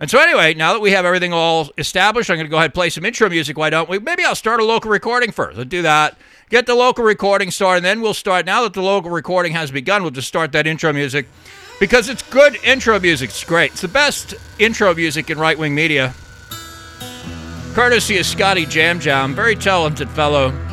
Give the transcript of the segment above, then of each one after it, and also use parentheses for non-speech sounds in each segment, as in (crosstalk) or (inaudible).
And so, anyway, now that we have everything all established, I'm going to go ahead and play some intro music. Why don't we? Maybe I'll start a local recording first. I'll do that. Get the local recording started, and then we'll start. Now that the local recording has begun, we'll just start that intro music because it's good intro music. It's great. It's the best intro music in right wing media. Courtesy of Scotty Jam Jam, very talented fellow.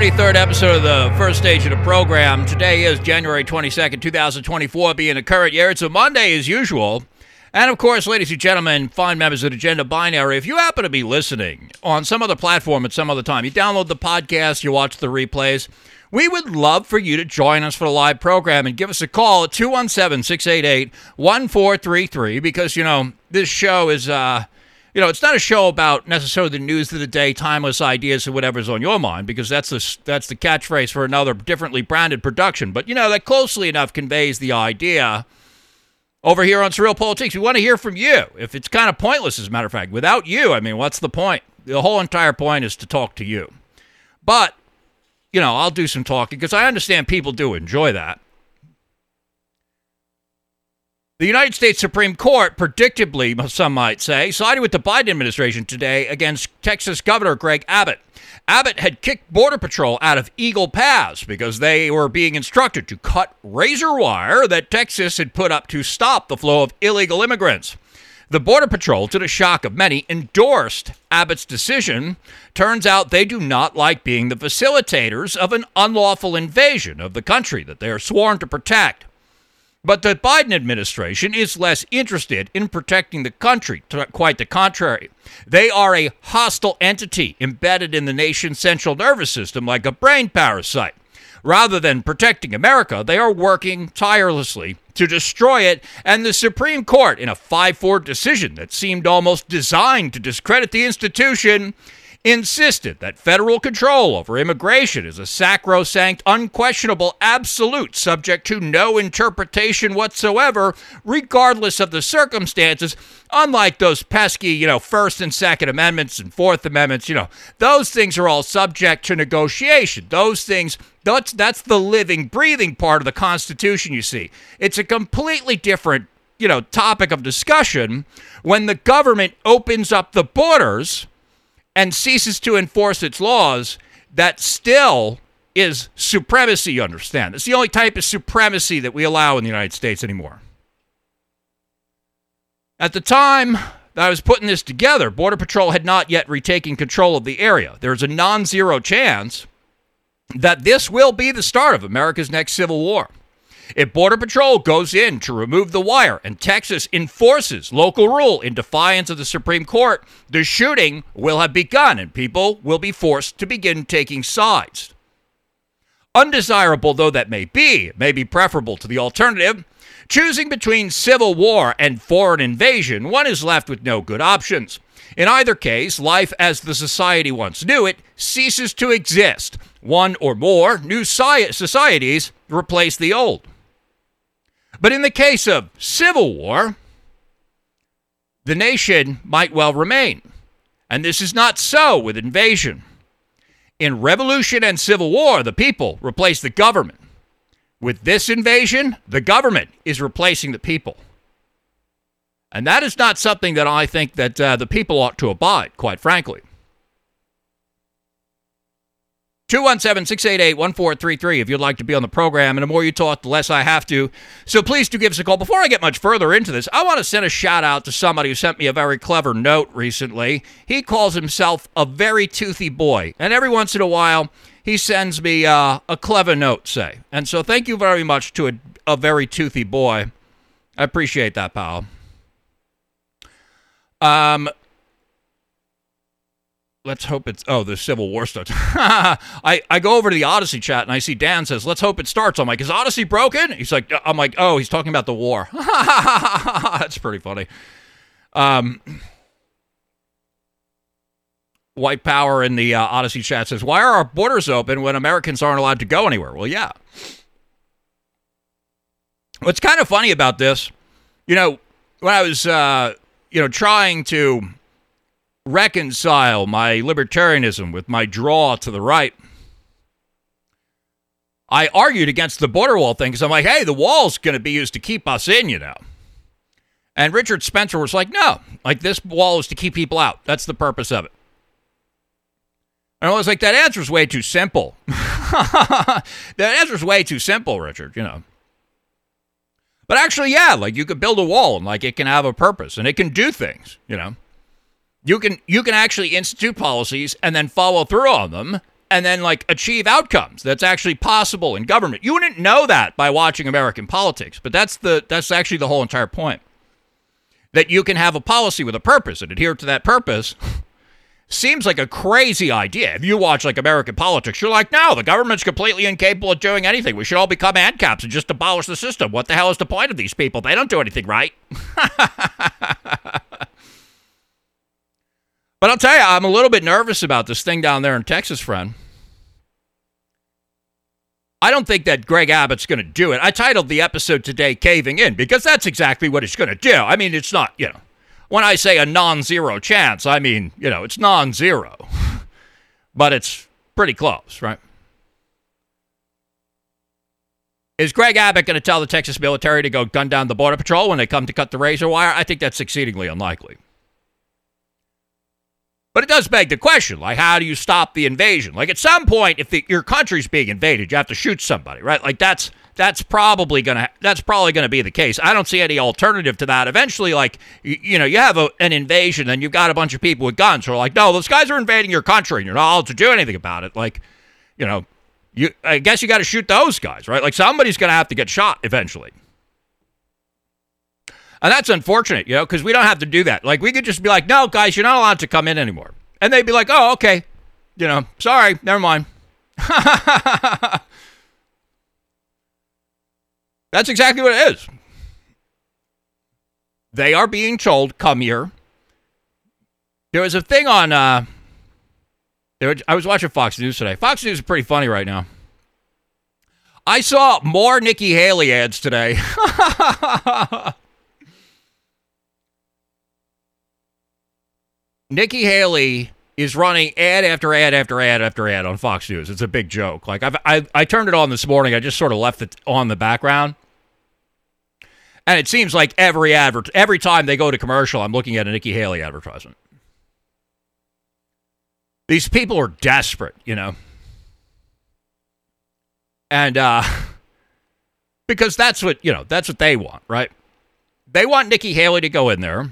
43rd episode of the first stage of the program. Today is January 22nd, 2024, being the current year. It's a Monday as usual. And of course, ladies and gentlemen, fine members of the Agenda Binary, if you happen to be listening on some other platform at some other time, you download the podcast, you watch the replays, we would love for you to join us for the live program and give us a call at 217 688 1433 because, you know, this show is, uh, you know, it's not a show about necessarily the news of the day, timeless ideas, or whatever's on your mind, because that's the that's the catchphrase for another differently branded production. But you know, that closely enough conveys the idea. Over here on SurrealPolitiks, we want to hear from you. If it's kind of pointless, as a matter of fact, without you, I mean, what's the point? The whole entire point is to talk to you. But you know, I'll do some talking because I understand people do enjoy that. The United States Supreme Court, predictably, some might say, sided with the Biden administration today against Texas Governor Greg Abbott. Abbott had kicked Border Patrol out of Eagle Pass because they were being instructed to cut razor wire that Texas had put up to stop the flow of illegal immigrants. The Border Patrol, to the shock of many, endorsed Abbott's decision. Turns out they do not like being the facilitators of an unlawful invasion of the country that they are sworn to protect. But the Biden administration is less interested in protecting the country, quite the contrary. They are a hostile entity embedded in the nation's central nervous system like a brain parasite. Rather than protecting America, they are working tirelessly to destroy it, and the Supreme Court, in a 5 4 decision that seemed almost designed to discredit the institution, insisted that federal control over immigration is a sacrosanct, unquestionable absolute subject to no interpretation whatsoever, regardless of the circumstances. Unlike those pesky, you know, First and Second Amendments and Fourth Amendments, you know, those things are all subject to negotiation. Those things, that's, that's the living, breathing part of the Constitution, you see. It's a completely different, you know, topic of discussion when the government opens up the borders and ceases to enforce its laws, that still is supremacy, you understand. It's the only type of supremacy that we allow in the United States anymore. At the time that I was putting this together, Border Patrol had not yet retaken control of the area. There's a non zero chance that this will be the start of America's next civil war. If Border Patrol goes in to remove the wire and Texas enforces local rule in defiance of the Supreme Court, the shooting will have begun and people will be forced to begin taking sides. Undesirable though that may be, it may be preferable to the alternative. Choosing between civil war and foreign invasion, one is left with no good options. In either case, life as the society once knew it ceases to exist. One or more new societies replace the old. But in the case of civil war, the nation might well remain. And this is not so with invasion. In revolution and civil war, the people replace the government. With this invasion, the government is replacing the people. And that is not something that I think that uh, the people ought to abide, quite frankly. 217 688 1433 if you'd like to be on the program. And the more you talk, the less I have to. So please do give us a call. Before I get much further into this, I want to send a shout out to somebody who sent me a very clever note recently. He calls himself a very toothy boy. And every once in a while, he sends me uh, a clever note, say. And so thank you very much to a, a very toothy boy. I appreciate that, pal. Um, let's hope it's oh the civil war starts. (laughs) I i go over to the Odysee chat and i see dan says let's hope it starts. I'm like is Odysee broken? He's like i'm like oh he's talking about the war. (laughs) That's pretty funny. Um white power in the uh, odysee chat says why are our borders open when americans aren't allowed to go anywhere? Well yeah. What's kind of funny about this you know when i was uh you know trying to reconcile my libertarianism with my draw to the right. I argued against the border wall thing because I'm like, hey, the wall's going to be used to keep us in, you know. And Richard Spencer was like, no, like this wall is to keep people out. That's the purpose of it. And I was like, that answer's way too simple. (laughs) that answer's way too simple, Richard, you know. But actually, yeah, like you could build a wall and like it can have a purpose and it can do things, you know. You can you can actually institute policies and then follow through on them and then like achieve outcomes that's actually possible in government. You wouldn't know that by watching American politics, but that's the that's actually the whole entire point. That you can have a policy with a purpose and adhere to that purpose (laughs) seems like a crazy idea. If you watch like American politics, you're like, no, the government's completely incapable of doing anything. We should all become ANCAPs and just abolish the system. What the hell is the point of these people? They don't do anything right. (laughs) But I'll tell you, I'm a little bit nervous about this thing down there in Texas, friend. I don't think that Greg Abbott's going to do it. I titled the episode today Caving In because that's exactly what he's going to do. I mean, it's not, you know, when I say a non zero chance, I mean, you know, it's non zero, (laughs) but it's pretty close, right? Is Greg Abbott going to tell the Texas military to go gun down the Border Patrol when they come to cut the razor wire? I think that's exceedingly unlikely. But it does beg the question, like, how do you stop the invasion? Like, at some point, if the, your country's being invaded, you have to shoot somebody, right? Like, that's that's probably gonna that's probably gonna be the case. I don't see any alternative to that. Eventually, like, you, you know, you have a, an invasion, and you've got a bunch of people with guns who are like, no, those guys are invading your country, and you're not allowed to do anything about it. Like, you know, you I guess you got to shoot those guys, right? Like, somebody's gonna have to get shot eventually. And that's unfortunate, you know, because we don't have to do that. Like, we could just be like, no, guys, you're not allowed to come in anymore. And they'd be like, oh, okay. You know, sorry, never mind. (laughs) that's exactly what it is. They are being told, come here. There was a thing on, uh, I was watching Fox News today. Fox News is pretty funny right now. I saw more Nikki Haley ads today. (laughs) Nikki Haley is running ad after ad after ad after ad on Fox News. It's a big joke. Like I've, I, I turned it on this morning. I just sort of left it on the background, and it seems like every advert, every time they go to commercial, I'm looking at a Nikki Haley advertisement. These people are desperate, you know, and uh, (laughs) because that's what you know, that's what they want, right? They want Nikki Haley to go in there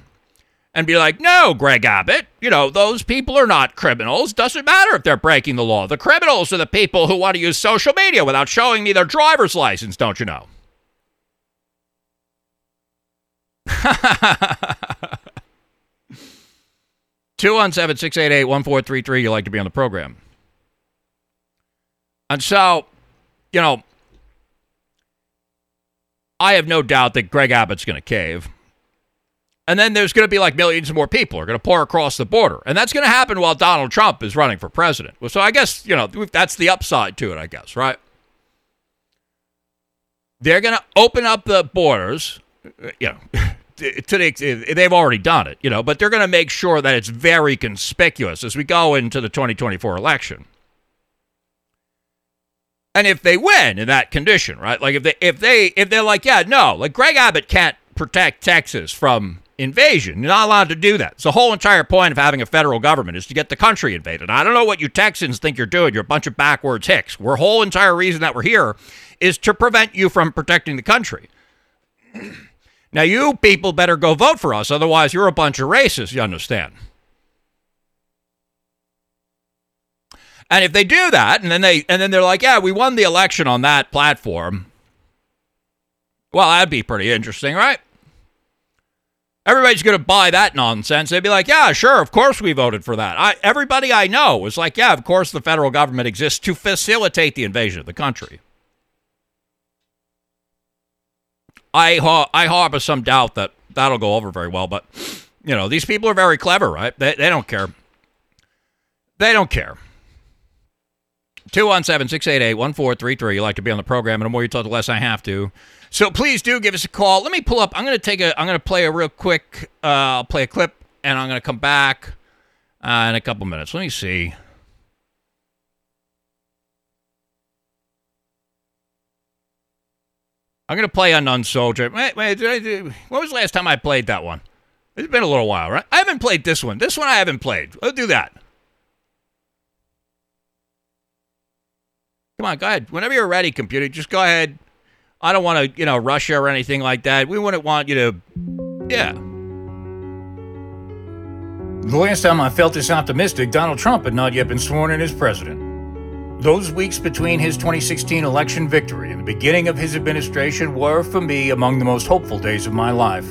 and be like, no, Greg Abbott, you know, those people are not criminals. Doesn't matter if they're breaking the law. The criminals are the people who want to use social media without showing me their driver's license, don't you know? (laughs) Two one seven six eight eight one four three three. You like to be on the program, and so, you know, I have no doubt that Greg Abbott's going to cave. And then there's going to be like millions more people are going to pour across the border. And that's going to happen while Donald Trump is running for president. So I guess, you know, that's the upside to it, I guess, right? They're going to open up the borders, you know, (laughs) to the, they've already done it, you know, but they're going to make sure that it's very conspicuous as we go into the 2024 election. And if they win in that condition, right? Like if they if they if they're like, yeah, no, like Greg Abbott can't protect Texas from invasion. You're not allowed to do that. It's the whole entire point of having a federal government is to get the country invaded. I don't know what you Texans think you're doing. You're a bunch of backwards hicks. Our whole entire reason that we're here is to prevent you from protecting the country. (clears throat) now, you people better go vote for us, otherwise, you're a bunch of racists, you understand? And if they do that, and then they and then they're like, yeah, we won the election on that platform. Well, that'd be pretty interesting, right? Everybody's going to buy that nonsense. They'd be like, yeah, sure, of course we voted for that. I, everybody I know was like, yeah, of course the federal government exists to facilitate the invasion of the country. I, I harbor some doubt that that'll go over very well, but, you know, these people are very clever, right? They, they don't care. They don't care. 217 688 1433. You like to be on the program, and the more you talk, the less I have to. So please do give us a call. Let me pull up. I'm going to take a. I'm going to play a real quick. Uh, I'll play a clip, and I'm going to come back uh, in a couple minutes. Let me see. I'm going to play Unknown Soldier. Wait, wait, when was the last time I played that one? It's been a little while, right? I haven't played this one. This one I haven't played. Let's do that. Come on, go ahead. Whenever you're ready, computer, just go ahead. I don't want to, you know, Russia or anything like that. We wouldn't want you to, yeah. The last time I felt this optimistic, Donald Trump had not yet been sworn in as president. Those weeks between his 2016 election victory and the beginning of his administration were, for me, among the most hopeful days of my life.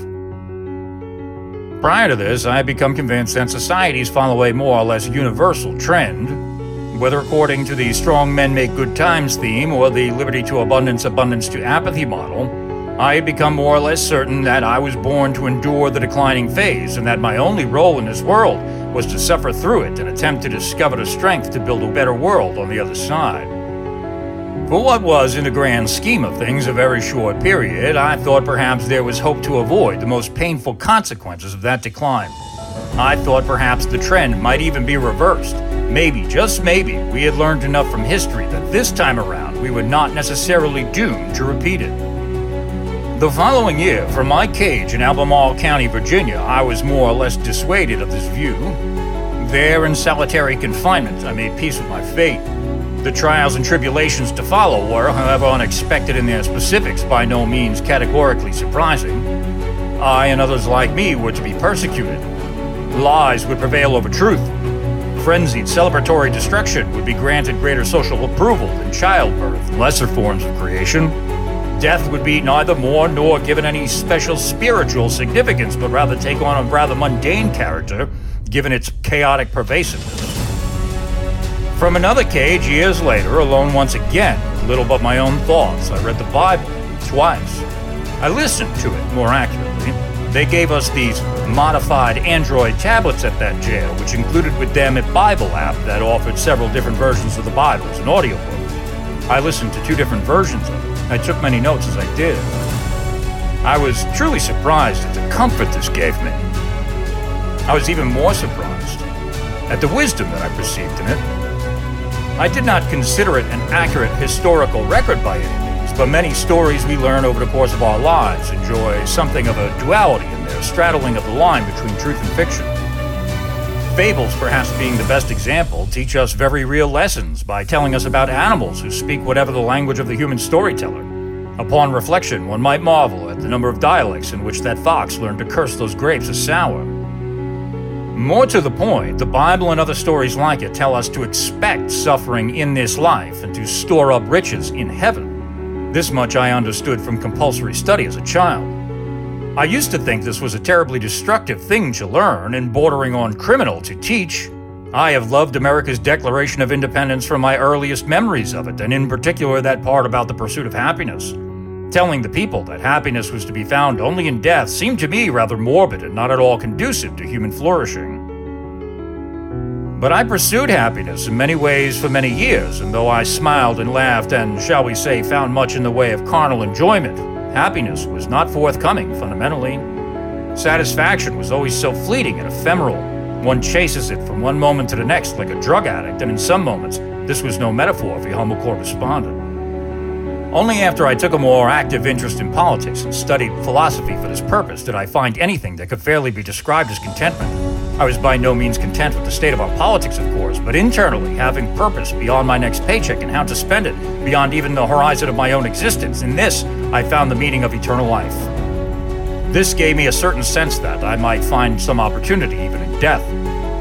Prior to this, I had become convinced that societies follow a more or less universal trend whether according to the strong men make good times theme or the liberty to abundance, abundance to apathy model, I had become more or less certain that I was born to endure the declining phase and that my only role in this world was to suffer through it and attempt to discover the strength to build a better world on the other side. For what was, in the grand scheme of things, a very short period, I thought perhaps there was hope to avoid the most painful consequences of that decline. I thought perhaps the trend might even be reversed. Maybe, just maybe, we had learned enough from history that this time around we would not necessarily doom to repeat it. The following year, from my cage in Albemarle County, Virginia, I was more or less dissuaded of this view. There, in solitary confinement, I made peace with my fate. The trials and tribulations to follow were, however unexpected in their specifics, by no means categorically surprising. I and others like me were to be persecuted, Lies would prevail over truth. Frenzied celebratory destruction would be granted greater social approval than childbirth, lesser forms of creation. Death would be neither more nor given any special spiritual significance, but rather take on a rather mundane character, given its chaotic pervasiveness. From another cage years later, alone once again, little but my own thoughts, I read the Bible twice. I listened to it, more accurately. They gave us these modified Android tablets at that jail, which included with them a Bible app that offered several different versions of the Bible as an audiobook. I listened to two different versions of it. I took many notes as I did. I was truly surprised at the comfort this gave me. I was even more surprised at the wisdom that I perceived in it. I did not consider it an accurate historical record by any but many stories we learn over the course of our lives enjoy something of a duality in their straddling of the line between truth and fiction. Fables, perhaps being the best example, teach us very real lessons by telling us about animals who speak whatever the language of the human storyteller. Upon reflection, one might marvel at the number of dialects in which that fox learned to curse those grapes as sour. More to the point, the Bible and other stories like it tell us to expect suffering in this life and to store up riches in heaven. This much I understood from compulsory study as a child. I used to think this was a terribly destructive thing to learn and bordering on criminal to teach. I have loved America's Declaration of Independence from my earliest memories of it, and in particular that part about the pursuit of happiness. Telling the people that happiness was to be found only in death seemed to me rather morbid and not at all conducive to human flourishing. But I pursued happiness in many ways for many years, and though I smiled and laughed and, shall we say, found much in the way of carnal enjoyment, happiness was not forthcoming fundamentally. Satisfaction was always so fleeting and ephemeral. One chases it from one moment to the next like a drug addict, and in some moments, this was no metaphor for the humble correspondent. Only after I took a more active interest in politics and studied philosophy for this purpose did I find anything that could fairly be described as contentment. I was by no means content with the state of our politics, of course, but internally having purpose beyond my next paycheck and how to spend it, beyond even the horizon of my own existence. In this, I found the meaning of eternal life. This gave me a certain sense that I might find some opportunity even in death.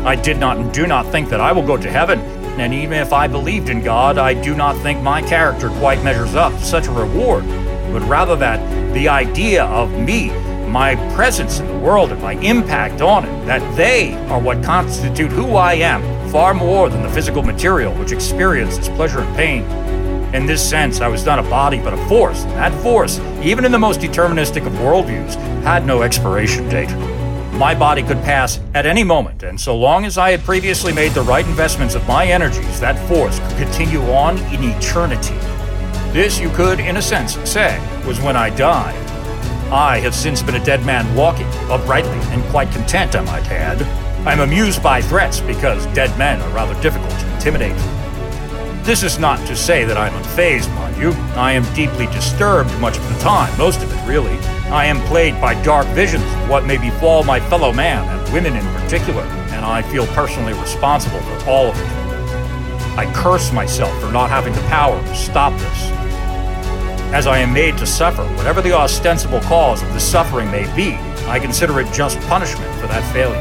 I did not and do not think that I will go to heaven, and even if I believed in God, I do not think my character quite measures up to such a reward, but rather that the idea of me, my presence in the world, and my impact on it, that they are what constitute who I am, far more than the physical material which experiences pleasure and pain. In this sense, I was not a body but a force, and that force, even in the most deterministic of worldviews, had no expiration date. My body could pass at any moment, and so long as I had previously made the right investments of my energies, that force could continue on in eternity. This, you could, in a sense, say, was when I died. I have since been a dead man walking, uprightly, and quite content, I might add. I am amused by threats because dead men are rather difficult to intimidate. This is not to say that I'm unfazed, mind you. I am deeply disturbed much of the time, most of it, really. I am plagued by dark visions of what may befall my fellow man, and women in particular, and I feel personally responsible for all of it. I curse myself for not having the power to stop this. As I am made to suffer, whatever the ostensible cause of the suffering may be, I consider it just punishment for that failure.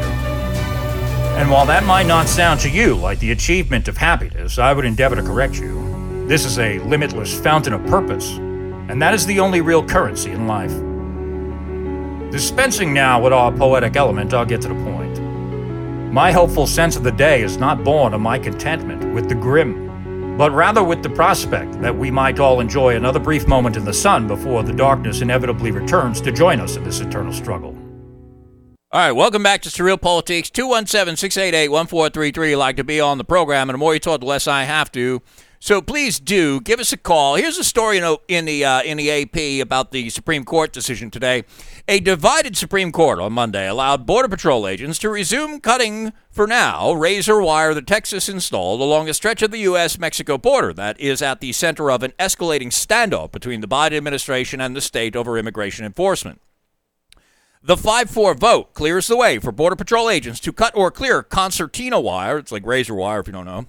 And while that might not sound to you like the achievement of happiness, I would endeavor to correct you. This is a limitless fountain of purpose, and that is the only real currency in life. Dispensing now with our poetic element, I'll get to the point. My hopeful sense of the day is not born of my contentment with the grim, but rather with the prospect that we might all enjoy another brief moment in the sun before the darkness inevitably returns to join us in this eternal struggle. All right, welcome back to SurrealPolitiks. 217 688 1433. Like to be on the program, and the more you talk, the less I have to. So please do give us a call. Here's a story in the uh, in the AP about the Supreme Court decision today. A divided Supreme Court on Monday allowed Border Patrol agents to resume cutting, for now, razor wire that Texas installed along a stretch of the U.S. Mexico border that is at the center of an escalating standoff between the Biden administration and the state over immigration enforcement. The 5 4 vote clears the way for Border Patrol agents to cut or clear concertina wire. It's like razor wire if you don't know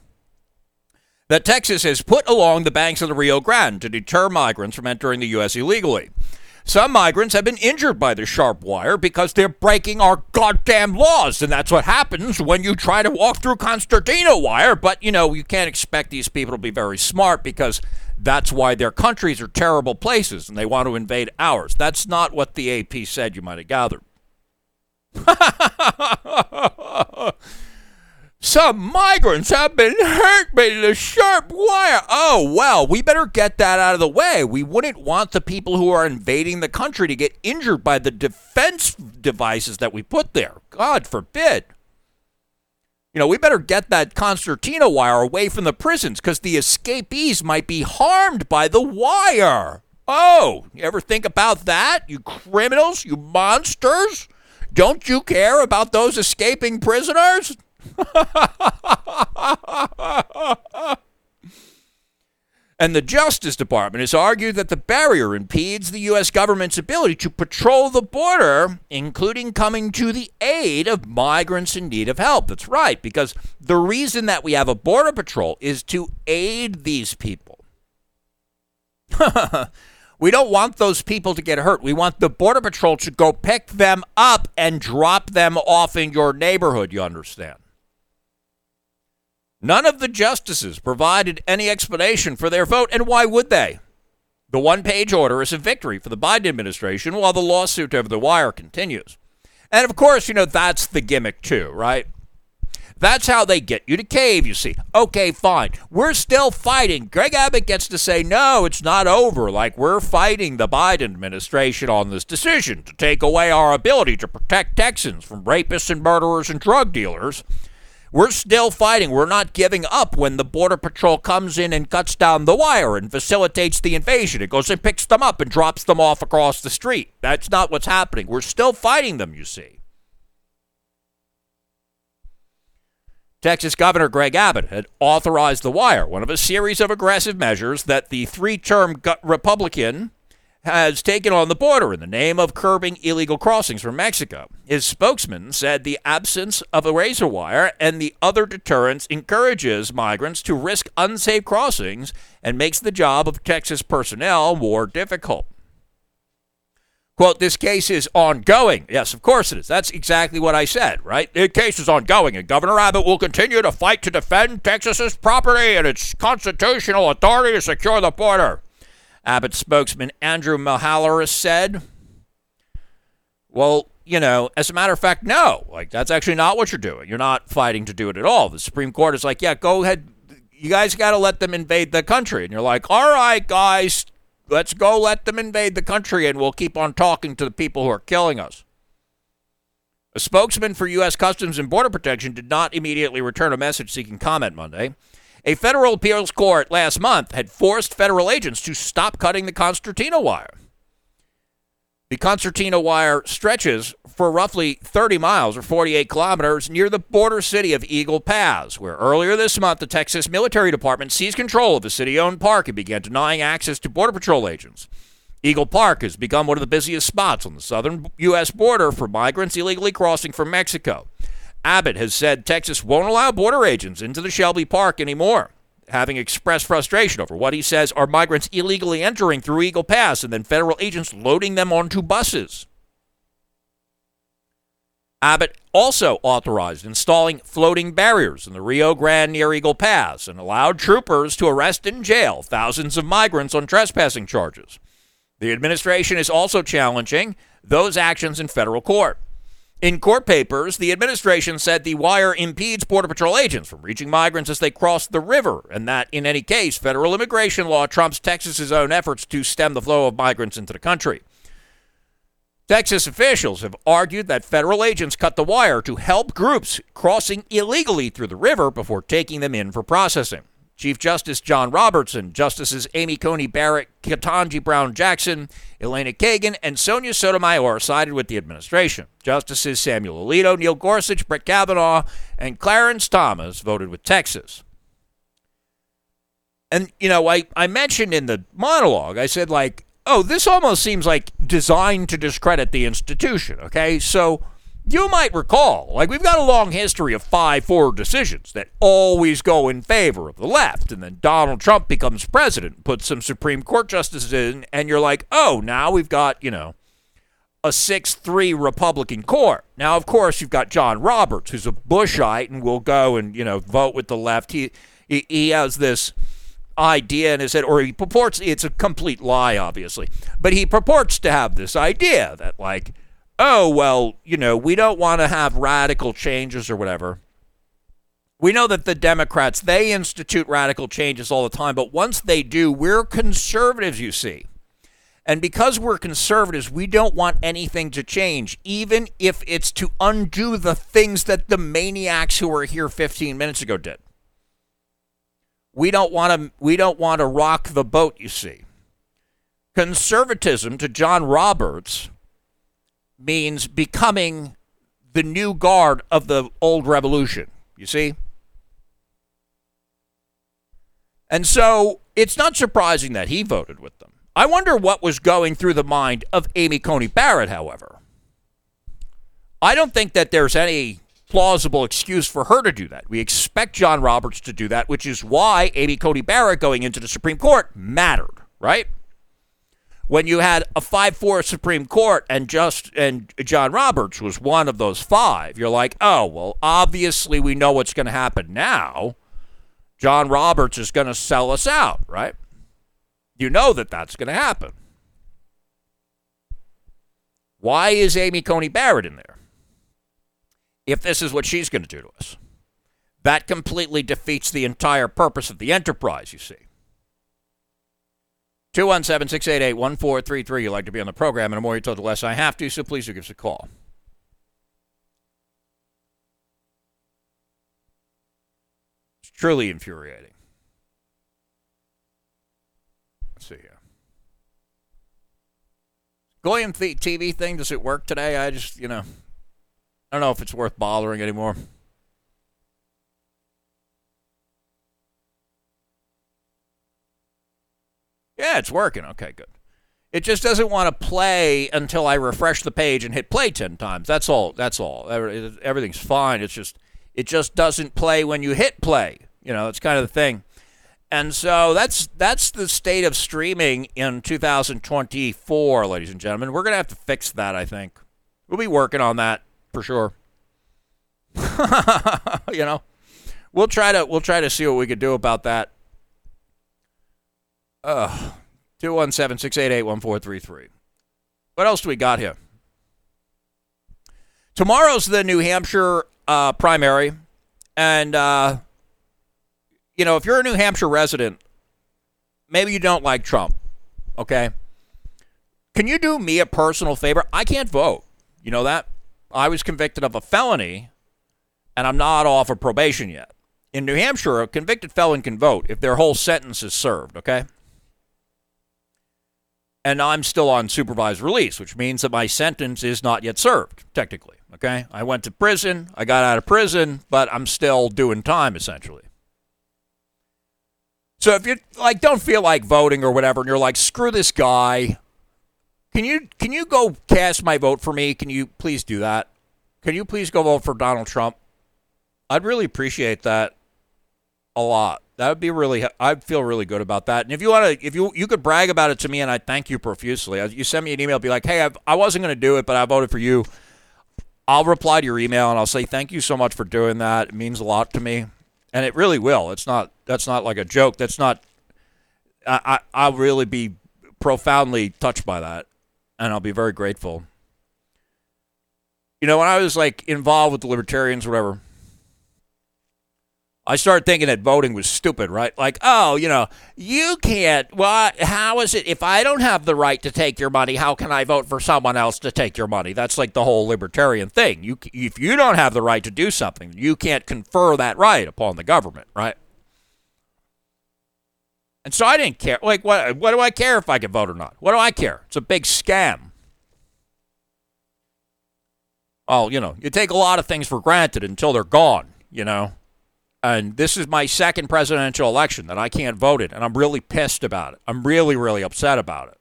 that Texas has put along the banks of the Rio Grande to deter migrants from entering the U.S. illegally. Some migrants have been injured by the sharp wire because they're breaking our goddamn laws. And that's what happens when you try to walk through concertina wire. But, you know, you can't expect these people to be very smart because that's why their countries are terrible places and they want to invade ours. That's not what the AP said, you might have gathered. (laughs) Some migrants have been hurt by the sharp wire. Oh, well, we better get that out of the way. We wouldn't want the people who are invading the country to get injured by the defense devices that we put there. God forbid. You know, we better get that concertina wire away from the prisons because the escapees might be harmed by the wire. Oh, you ever think about that? You criminals, you monsters? Don't you care about those escaping prisoners? And the Justice Department has argued that the barrier impedes the U.S. government's ability to patrol the border, including coming to the aid of migrants in need of help. That's right, because the reason that we have a border patrol is to aid these people. (laughs) we don't want those people to get hurt. We want the Border Patrol to go pick them up and drop them off in your neighborhood, you understand? None of the justices provided any explanation for their vote, and why would they? The one page order is a victory for the Biden administration while the lawsuit over the wire continues. And of course, you know, that's the gimmick too, right? That's how they get you to cave, you see. Okay, fine. We're still fighting. Greg Abbott gets to say, no, it's not over. Like, we're fighting the Biden administration on this decision to take away our ability to protect Texans from rapists and murderers and drug dealers. We're still fighting. We're not giving up when the Border Patrol comes in and cuts down the wire and facilitates the invasion. It goes and picks them up and drops them off across the street. That's not what's happening. We're still fighting them, you see. Texas Governor Greg Abbott had authorized the wire, one of a series of aggressive measures that the three term Republican has taken on the border in the name of curbing illegal crossings from Mexico. His spokesman said the absence of a razor wire and the other deterrents encourages migrants to risk unsafe crossings and makes the job of Texas personnel more difficult. Quote, this case is ongoing. Yes, of course it is. That's exactly what I said, right? The case is ongoing, and Governor Abbott will continue to fight to defend Texas's property and its constitutional authority to secure the border. Abbott spokesman Andrew Mahaleris said, Well, you know, as a matter of fact, no. Like, that's actually not what you're doing. You're not fighting to do it at all. The Supreme Court is like, yeah, go ahead. You guys got to let them invade the country. And you're like, all right, guys, let's go let them invade the country and we'll keep on talking to the people who are killing us. A spokesman for U.S. Customs and Border Protection did not immediately return a message seeking comment Monday. A federal appeals court last month had forced federal agents to stop cutting the concertina wire. The concertina wire stretches for roughly 30 miles or 48 kilometers near the border city of Eagle Pass, where earlier this month the Texas Military Department seized control of a city owned park and began denying access to Border Patrol agents. Eagle Pass has become one of the busiest spots on the southern U.S. border for migrants illegally crossing from Mexico. Abbott has said Texas won't allow border agents into the Shelby Park anymore, having expressed frustration over what he says are migrants illegally entering through Eagle Pass and then federal agents loading them onto buses. Abbott also authorized installing floating barriers in the Rio Grande near Eagle Pass and allowed troopers to arrest and jail thousands of migrants on trespassing charges. The administration is also challenging those actions in federal court. In court papers, the administration said the wire impedes Border Patrol agents from reaching migrants as they cross the river, and that in any case, federal immigration law trumps Texas's own efforts to stem the flow of migrants into the country. Texas officials have argued that federal agents cut the wire to help groups crossing illegally through the river before taking them in for processing. Chief Justice John Robertson, Justices Amy Coney Barrett, Ketanji Brown Jackson, Elena Kagan, and Sonia Sotomayor sided with the administration. Justices Samuel Alito, Neil Gorsuch, Brett Kavanaugh, and Clarence Thomas voted with Texas. And, you know, I, I mentioned in the monologue, I said, like, oh, this almost seems like designed to discredit the institution, okay? So you might recall, like we've got a long history of 5 4 decisions that always go in favor of the left. And then Donald Trump becomes president, puts some Supreme Court justices in, and you're like, oh, now we've got, you know, a 6 3 Republican court. Now, of course, you've got John Roberts, who's a Bushite and will go and, you know, vote with the left. He, he, he has this idea in his head, or he purports, it's a complete lie, obviously, but he purports to have this idea that, like, oh, well, you know, we don't want to have radical changes or whatever. We know that the Democrats, they institute radical changes all the time, but once they do, we're conservatives, you see. And because we're conservatives, we don't want anything to change, even if it's to undo the things that the maniacs who were here 15 minutes ago did. We don't want to we don't want to rock the boat, you see. Conservatism to John Roberts means becoming the new guard of the old revolution, you see? And so it's not surprising that he voted with them. I wonder what was going through the mind of Amy Coney Barrett, however. I don't think that there's any plausible excuse for her to do that. We expect John Roberts to do that, which is why Amy Coney Barrett going into the Supreme Court mattered, right? When you had a 5-4 Supreme Court and just and John Roberts was one of those five, you're like, "Oh, well, obviously we know what's going to happen now. John Roberts is going to sell us out, right? You know that that's going to happen. Why is Amy Coney Barrett in there? If this is what she's going to do to us. That completely defeats the entire purpose of the enterprise, you see. 217 688 1433. You'd like to be on the program, and the more you told, the less I have to, so please do give us a call. It's truly infuriating. Let's see here. Goyim TV thing, does it work today? I just, you know, I don't know if it's worth bothering anymore. Yeah, it's working. Okay, good. It just doesn't want to play until I refresh the page and hit play 10 times. That's all. That's all. Everything's fine. It's just it just doesn't play when you hit play. You know, it's kind of the thing. And so that's that's the state of streaming in 2024, ladies and gentlemen. We're going to have to fix that, I think. We'll be working on that for sure. (laughs) you know, we'll try to we'll try to see what we could do about that. Uh, 217 688 1433. What else do we got here? Tomorrow's the New Hampshire uh, primary. And, uh, you know, if you're a New Hampshire resident, maybe you don't like Trump, okay? Can you do me a personal favor? I can't vote. You know that? I was convicted of a felony, and I'm not off of probation yet. In New Hampshire, a convicted felon can vote if their whole sentence is served, okay? And I'm still on supervised release, which means that my sentence is not yet served, technically. Okay? I went to prison, I got out of prison, but I'm still doing time essentially. So if you like don't feel like voting or whatever and you're like screw this guy, can you can you go cast my vote for me? Can you please do that? Can you please go vote for Donald Trump? I'd really appreciate that a lot. That would be really. I'd feel really good about that. And if you want to, if you you could brag about it to me, and I thank you profusely. You send me an email, be like, "Hey, I've, I was not going to do it, but I voted for you." I'll reply to your email and I'll say thank you so much for doing that. It means a lot to me, and it really will. It's not. That's not like a joke. That's not. I, I I'll really be profoundly touched by that, and I'll be very grateful. You know, when I was like involved with the libertarians, whatever, I started thinking that voting was stupid, right? Like, oh, you know, you can't. Well, how is it if I don't have the right to take your money? How can I vote for someone else to take your money? That's like the whole libertarian thing. You, if you don't have the right to do something, you can't confer that right upon the government, right? And so I didn't care. Like, what? What do I care if I can vote or not? What do I care? It's a big scam. Oh, you know, you take a lot of things for granted until they're gone. You know and this is my second presidential election that I can't vote in, and I'm really pissed about it. I'm really, really upset about it.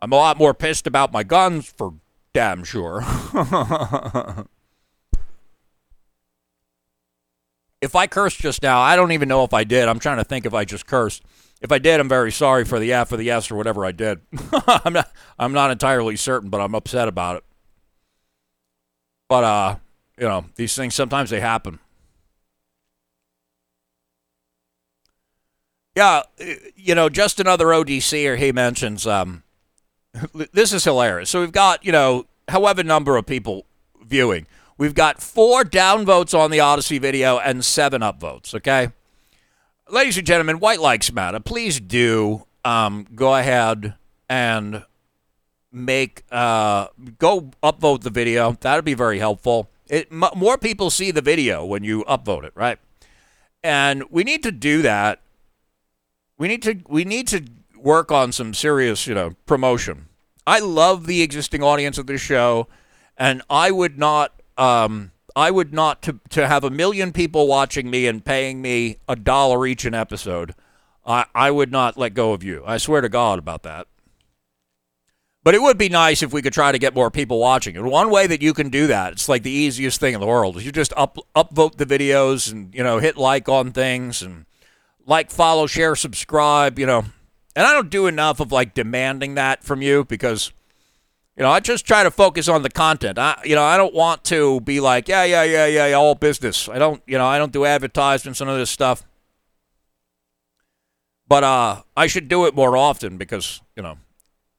I'm a lot more pissed about my guns for damn sure. (laughs) if I cursed just now, I don't even know if I did. I'm trying to think if I just cursed. If I did, I'm very sorry for the F or the S or whatever I did. (laughs) I'm not I'm not entirely certain, but I'm upset about it. But uh you know, these things sometimes they happen. Yeah, you know, just another ODC, or he mentions um, (laughs) this is hilarious. So we've got you know, however number of people viewing, we've got four downvotes on the Odysee video and seven upvotes. Okay, ladies and gentlemen, white likes matter. Please do um, go ahead and make uh, go upvote the video. That'd be very helpful. It, m- more people see the video when you upvote it, right? And we need to do that. We need to we need to work on some serious, you know, promotion. I love the existing audience of this show, and I would not um, I would not to to have a million people watching me and paying me a dollar each an episode. I I would not let go of you. I swear to God about that. But it would be nice if we could try to get more people watching. And one way that you can do that, it's like the easiest thing in the world, is you just up upvote the videos and you know hit like on things and like, follow, share, subscribe. You know, and I don't do enough of like demanding that from you because you know I just try to focus on the content. I you know I don't want to be like yeah yeah yeah yeah all business. I don't you know I don't do advertisements and all this stuff. But uh, I should do it more often because you know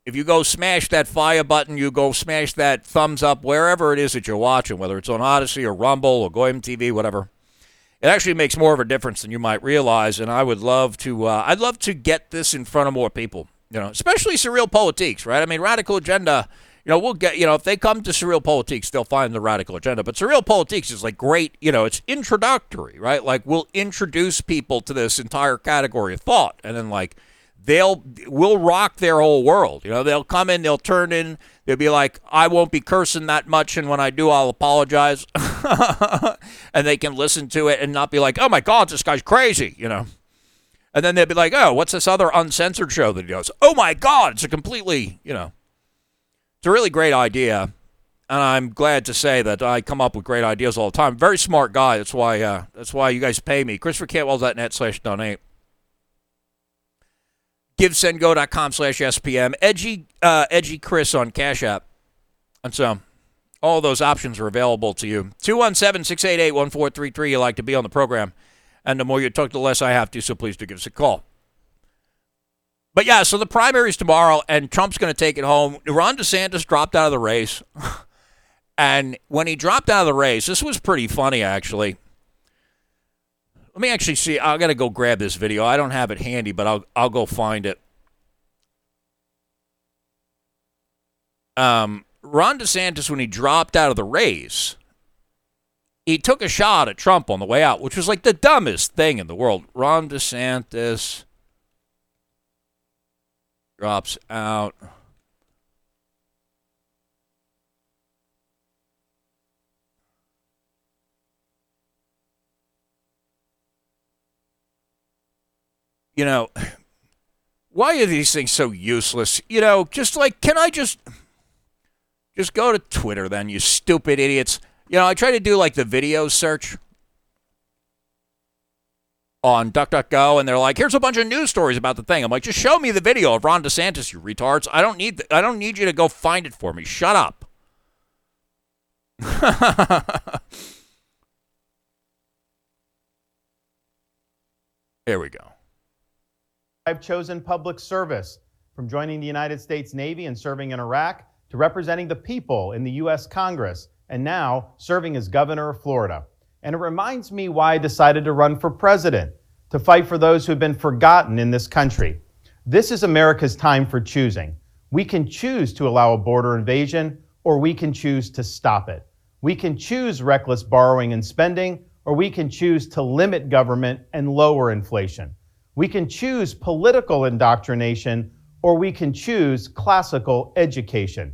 if you go smash that fire button, you go smash that thumbs up wherever it is that you're watching, whether it's on Odysee or Rumble or Goyim TV, whatever. It actually makes more of a difference than you might realize, and I would love to. Uh, I'd love to get this in front of more people. You know, especially surreal politics, right? I mean, radical agenda. You know, we'll get. You know, if they come to surreal politics, they'll find the radical agenda. But surreal politics is like great. You know, it's introductory, right? Like we'll introduce people to this entire category of thought, and then like they'll will rock their whole world. You know, they'll come in, they'll turn in, they'll be like, I won't be cursing that much, and when I do, I'll apologize, (laughs) and they can listen to it and not be like, oh my God, this guy's crazy. You know, And then they'd be like, oh, what's this other uncensored show that he does? Oh my God, it's a completely, you know, it's a really great idea. And I'm glad to say that I come up with great ideas all the time. Very smart guy. That's why. Uh, that's why you guys pay me. ChristopherCantwell.net slash donate. GiveSendGo.com slash SPM. Edgy, uh, Edgy Chris on Cash App. And so all those options are available to you. 217 688 1433. You like to be on the program. And the more you talk, the less I have to. So please do give us a call. But yeah, so the primaries tomorrow, and Trump's going to take it home. Ron DeSantis dropped out of the race. (laughs) And when he dropped out of the race, this was pretty funny, actually. Let me actually see. I got to go grab this video. I don't have it handy, but I'll I'll go find it. Um, Ron DeSantis, when he dropped out of the race, he took a shot at Trump on the way out, which was like the dumbest thing in the world. Ron DeSantis drops out. You know, why are these things so useless? You know, just like, can I just just go to Twitter then, you stupid idiots? You know, I try to do like the video search on DuckDuckGo, and they're like, "Here's a bunch of news stories about the thing." I'm like, "Just show me the video of Ron DeSantis, you retards. I don't need I don't need you to go find it for me. Shut up." (laughs) Here we go. I've chosen public service from joining the United States Navy and serving in Iraq to representing the people in the U.S. Congress and now serving as governor of Florida. And it reminds me why I decided to run for president to fight for those who have been forgotten in this country. This is America's time for choosing. We can choose to allow a border invasion, or we can choose to stop it. We can choose reckless borrowing and spending, or we can choose to limit government and lower inflation. We can choose political indoctrination or we can choose classical education.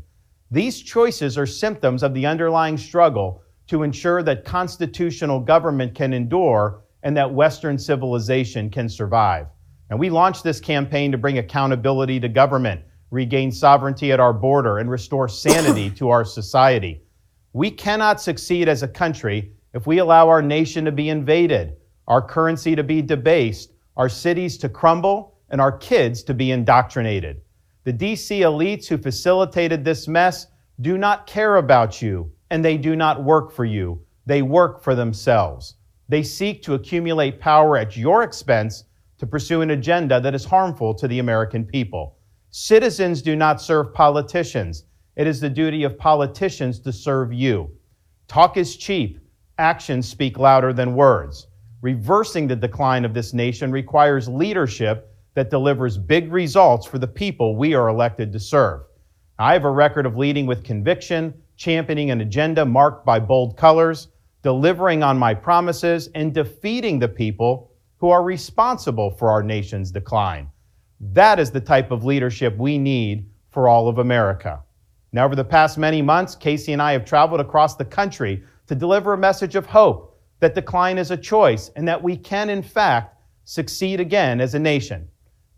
These choices are symptoms of the underlying struggle to ensure that constitutional government can endure and that Western civilization can survive. And we launched this campaign to bring accountability to government, regain sovereignty at our border, and restore sanity (laughs) to our society. We cannot succeed as a country if we allow our nation to be invaded, our currency to be debased, our cities to crumble, and our kids to be indoctrinated. The DC elites who facilitated this mess do not care about you, and they do not work for you. They work for themselves. They seek to accumulate power at your expense to pursue an agenda that is harmful to the American people. Citizens do not serve politicians. It is the duty of politicians to serve you. Talk is cheap. Actions speak louder than words. Reversing the decline of this nation requires leadership that delivers big results for the people we are elected to serve. I have a record of leading with conviction, championing an agenda marked by bold colors, delivering on my promises, and defeating the people who are responsible for our nation's decline. That is the type of leadership we need for all of America. Now, over the past many months, Casey and I have traveled across the country to deliver a message of hope that decline is a choice and that we can, in fact, succeed again as a nation.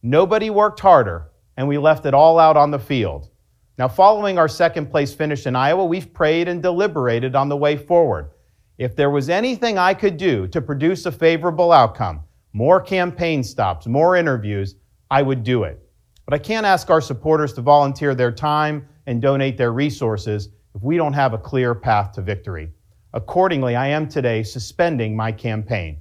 Nobody worked harder, and we left it all out on the field. Now, following our second place finish in Iowa, we've prayed and deliberated on the way forward. If there was anything I could do to produce a favorable outcome, more campaign stops, more interviews, I would do it. But I can't ask our supporters to volunteer their time and donate their resources if we don't have a clear path to victory. Accordingly, I am today suspending my campaign.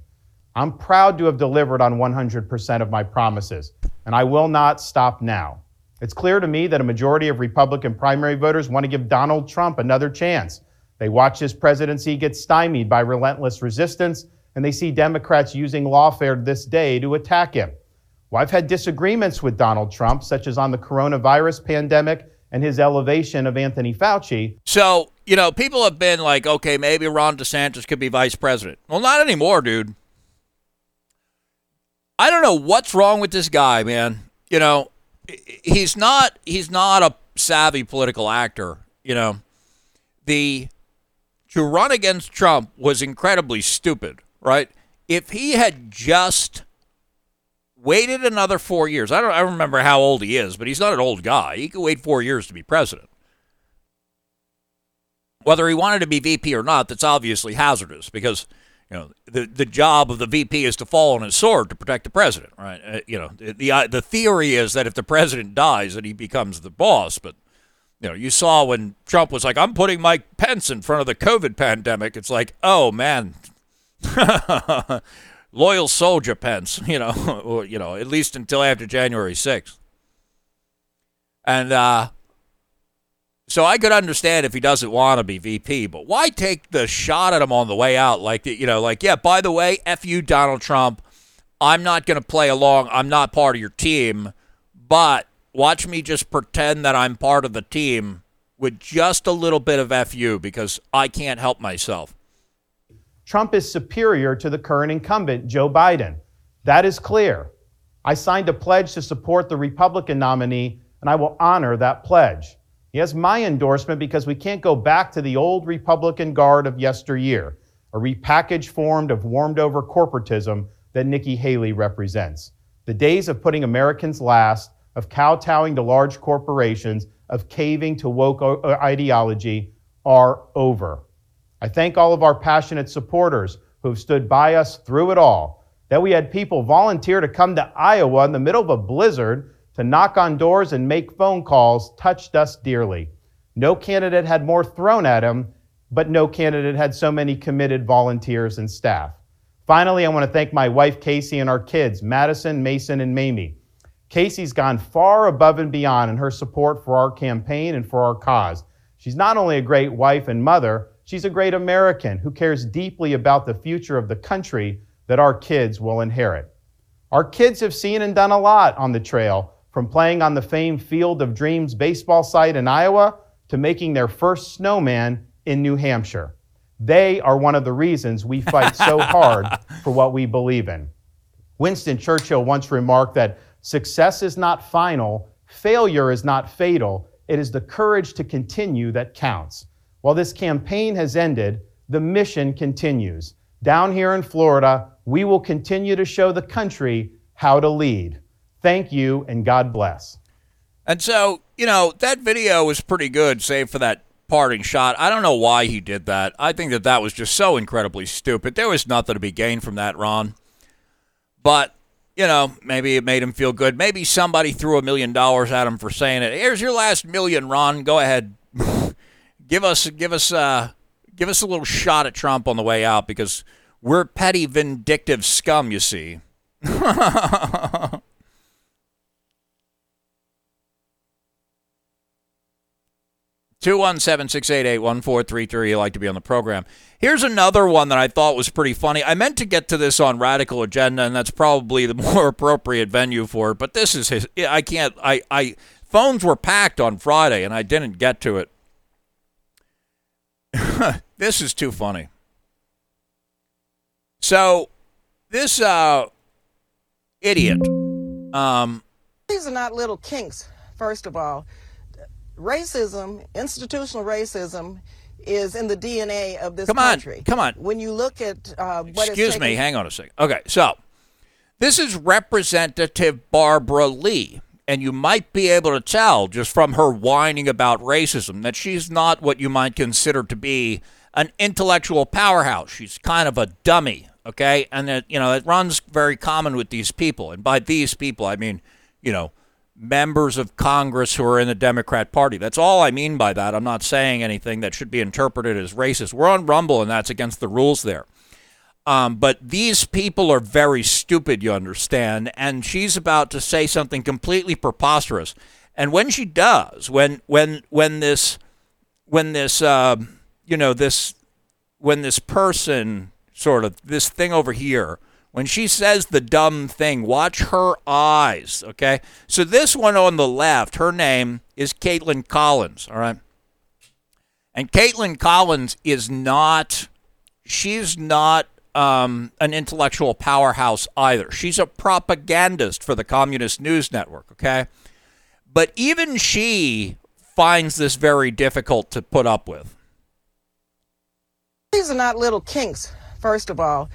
I'm proud to have delivered on 100% of my promises, and I will not stop now. It's clear to me that a majority of Republican primary voters want to give Donald Trump another chance. They watch his presidency get stymied by relentless resistance, and they see Democrats using lawfare this day to attack him. Well, I've had disagreements with Donald Trump, such as on the coronavirus pandemic and his elevation of Anthony Fauci. So, you know, people have been like, okay, maybe Ron DeSantis could be vice president. Well, not anymore, dude. I don't know what's wrong with this guy, man. You know, he's not he's not a savvy political actor, you know. The to run against Trump was incredibly stupid, right? If he had just waited another four years. I don't I don't remember how old he is, but he's not an old guy. He could wait four years to be president. Whether he wanted to be VP or not, that's obviously hazardous because you know the the job of the VP is to fall on his sword to protect the president, right? Uh, you know the uh, the theory is that if the president dies, that he becomes the boss, but you know, you saw when Trump was like, I'm putting Mike Pence in front of the COVID pandemic. It's like, oh man, (laughs) loyal soldier Pence, (laughs) you know, (laughs) or, you know, at least until after January 6th. And uh, so I could understand if he doesn't want to be VP, but why take the shot at him on the way out? Like, you know, like, yeah, by the way, F you, Donald Trump. I'm not going to play along. I'm not part of your team, but watch me just pretend that I'm part of the team with just a little bit of FU because I can't help myself. Trump is superior to the current incumbent, Joe Biden. That is clear. I signed a pledge to support the Republican nominee, and I will honor that pledge. He has my endorsement because we can't go back to the old Republican guard of yesteryear, a repackaged form of warmed over corporatism that Nikki Haley represents. The days of putting Americans last of kowtowing to large corporations, of caving to woke uh, ideology are over. I thank all of our passionate supporters who have stood by us through it all. That we had people volunteer to come to Iowa in the middle of a blizzard to knock on doors and make phone calls touched us dearly. No candidate had more thrown at him, but no candidate had so many committed volunteers and staff. Finally, I want to thank my wife Casey and our kids, Madison, Mason, and Mamie. Casey's gone far above and beyond in her support for our campaign and for our cause. She's not only a great wife and mother, she's a great American who cares deeply about the future of the country that our kids will inherit. Our kids have seen and done a lot on the trail, from playing on the famed Field of Dreams baseball site in Iowa to making their first snowman in New Hampshire. They are one of the reasons we fight so (laughs) hard for what we believe in. Winston Churchill once remarked that Success is not final, failure is not fatal. It is the courage to continue that counts. While this campaign has ended, the mission continues. Down here in Florida, we will continue to show the country how to lead. Thank you and God bless. And so, you know, that video was pretty good, save for that parting shot. I don't know why he did that. I think that that was just so incredibly stupid. There was nothing to be gained from that, Ron. But you know, maybe it made him feel good. Maybe somebody threw a million dollars at him for saying it. Here's your last million, Ron. Go ahead, (laughs) give us, give us, uh, give us a little shot at Trump on the way out because we're petty, vindictive scum. You see. (laughs) 217 688 1433. You'd like to be on the program. Here's another one that I thought was pretty funny. I meant to get to this on Radical Agenda, and that's probably the (laughs) more appropriate venue for it, but this is his. I can't. I, I Phones were packed on Friday, and I didn't get to it. (laughs) this is too funny. So, this uh, idiot. Um, These are not little kinks, first of all racism, institutional racism, is in the DNA of this come country. On, come on. When you look at uh, what Excuse taken- me, hang on a second. Okay, so this is Representative Barbara Lee. And you might be able to tell just from her whining about racism that she's not what you might consider to be an intellectual powerhouse. She's kind of a dummy, okay? And that, you know, it runs very common with these people. And by these people, I mean, you know, members of Congress who are in the Democrat Party. That's all I mean by that. I'm not saying anything that should be interpreted as racist. We're on Rumble, and that's against the rules there. Um, but these people are very stupid, you understand. And she's about to say something completely preposterous. And when she does, when when when this when this uh, you know this when this person sort of this thing over here when she says the dumb thing, watch her eyes, okay? So this one on the left, her name is Kaitlan Collins, all right? And Kaitlan Collins is not, she's not um, an intellectual powerhouse either. She's a propagandist for the Communist News Network, okay? But even she finds this very difficult to put up with. These are not little kinks, first of all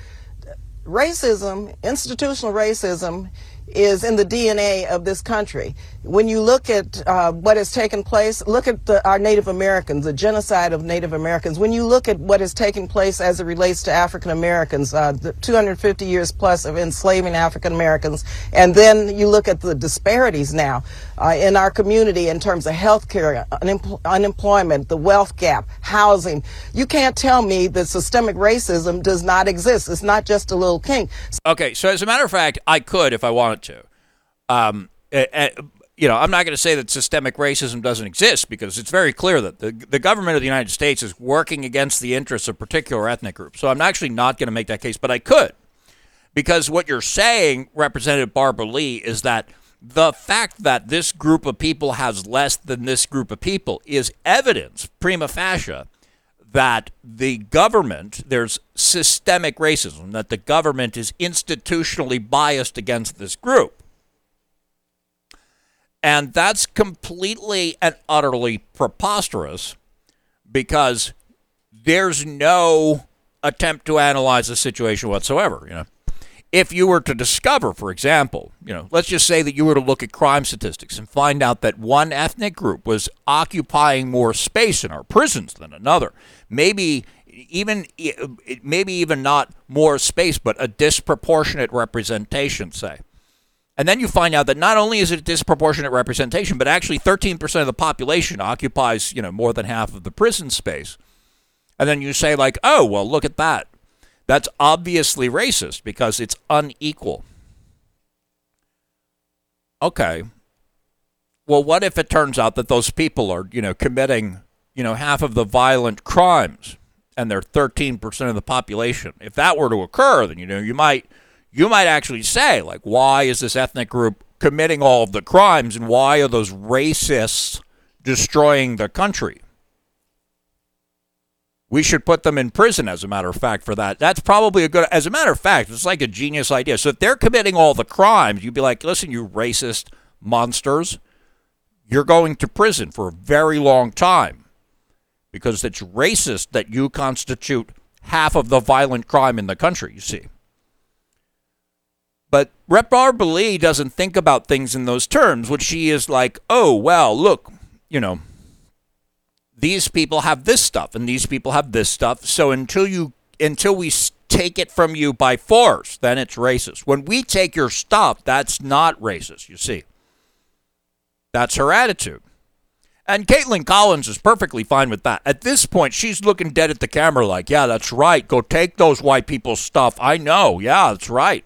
racism, institutional racism, is in the DNA of this country. When you look at uh, what has taken place, look at the, our Native Americans, the genocide of Native Americans. When you look at what has taken place as it relates to African Americans, uh, the 250 years plus of enslaving African Americans, and then you look at the disparities now uh, in our community in terms of health care, unemployment, the wealth gap, housing. You can't tell me that systemic racism does not exist. It's not just a little kink. Okay, so as a matter of fact, I could if I wanted to. Um, you know, I'm not going to say that systemic racism doesn't exist because it's very clear that the, the government of the United States is working against the interests of particular ethnic groups. So I'm actually not going to make that case, but I could. Because what you're saying, Representative Barbara Lee, is that the fact that this group of people has less than this group of people is evidence, prima facie, that the government, there's systemic racism, that the government is institutionally biased against this group. And that's completely and utterly preposterous because there's no attempt to analyze the situation whatsoever, you know. If you were to discover, for example, you know, let's just say that you were to look at crime statistics and find out that one ethnic group was occupying more space in our prisons than another, maybe even maybe even not more space but a disproportionate representation say and then you find out that not only is it a disproportionate representation, but actually 13% of the population occupies, you know, more than half of the prison space. And then you say like, "Oh, well, look at that. That's obviously racist because it's unequal." Okay. Well, what if it turns out that those people are, you know, committing, you know, half of the violent crimes and they're 13% of the population? If that were to occur, then you know, you might you might actually say, like, why is this ethnic group committing all of the crimes and why are those racists destroying the country? We should put them in prison, as a matter of fact, for that. That's probably a good, as a matter of fact, it's like a genius idea. So if they're committing all the crimes, you'd be like, listen, you racist monsters, you're going to prison for a very long time because it's racist that you constitute half of the violent crime in the country, you see. But Rep. Barbara doesn't think about things in those terms, which she is like, oh, well, look, you know, these people have this stuff and these people have this stuff. So until you, until we take it from you by force, then it's racist. When we take your stuff, that's not racist, you see. That's her attitude. And Kaitlan Collins is perfectly fine with that. At this point, she's looking dead at the camera like, yeah, that's right. Go take those white people's stuff. I know. Yeah, that's right.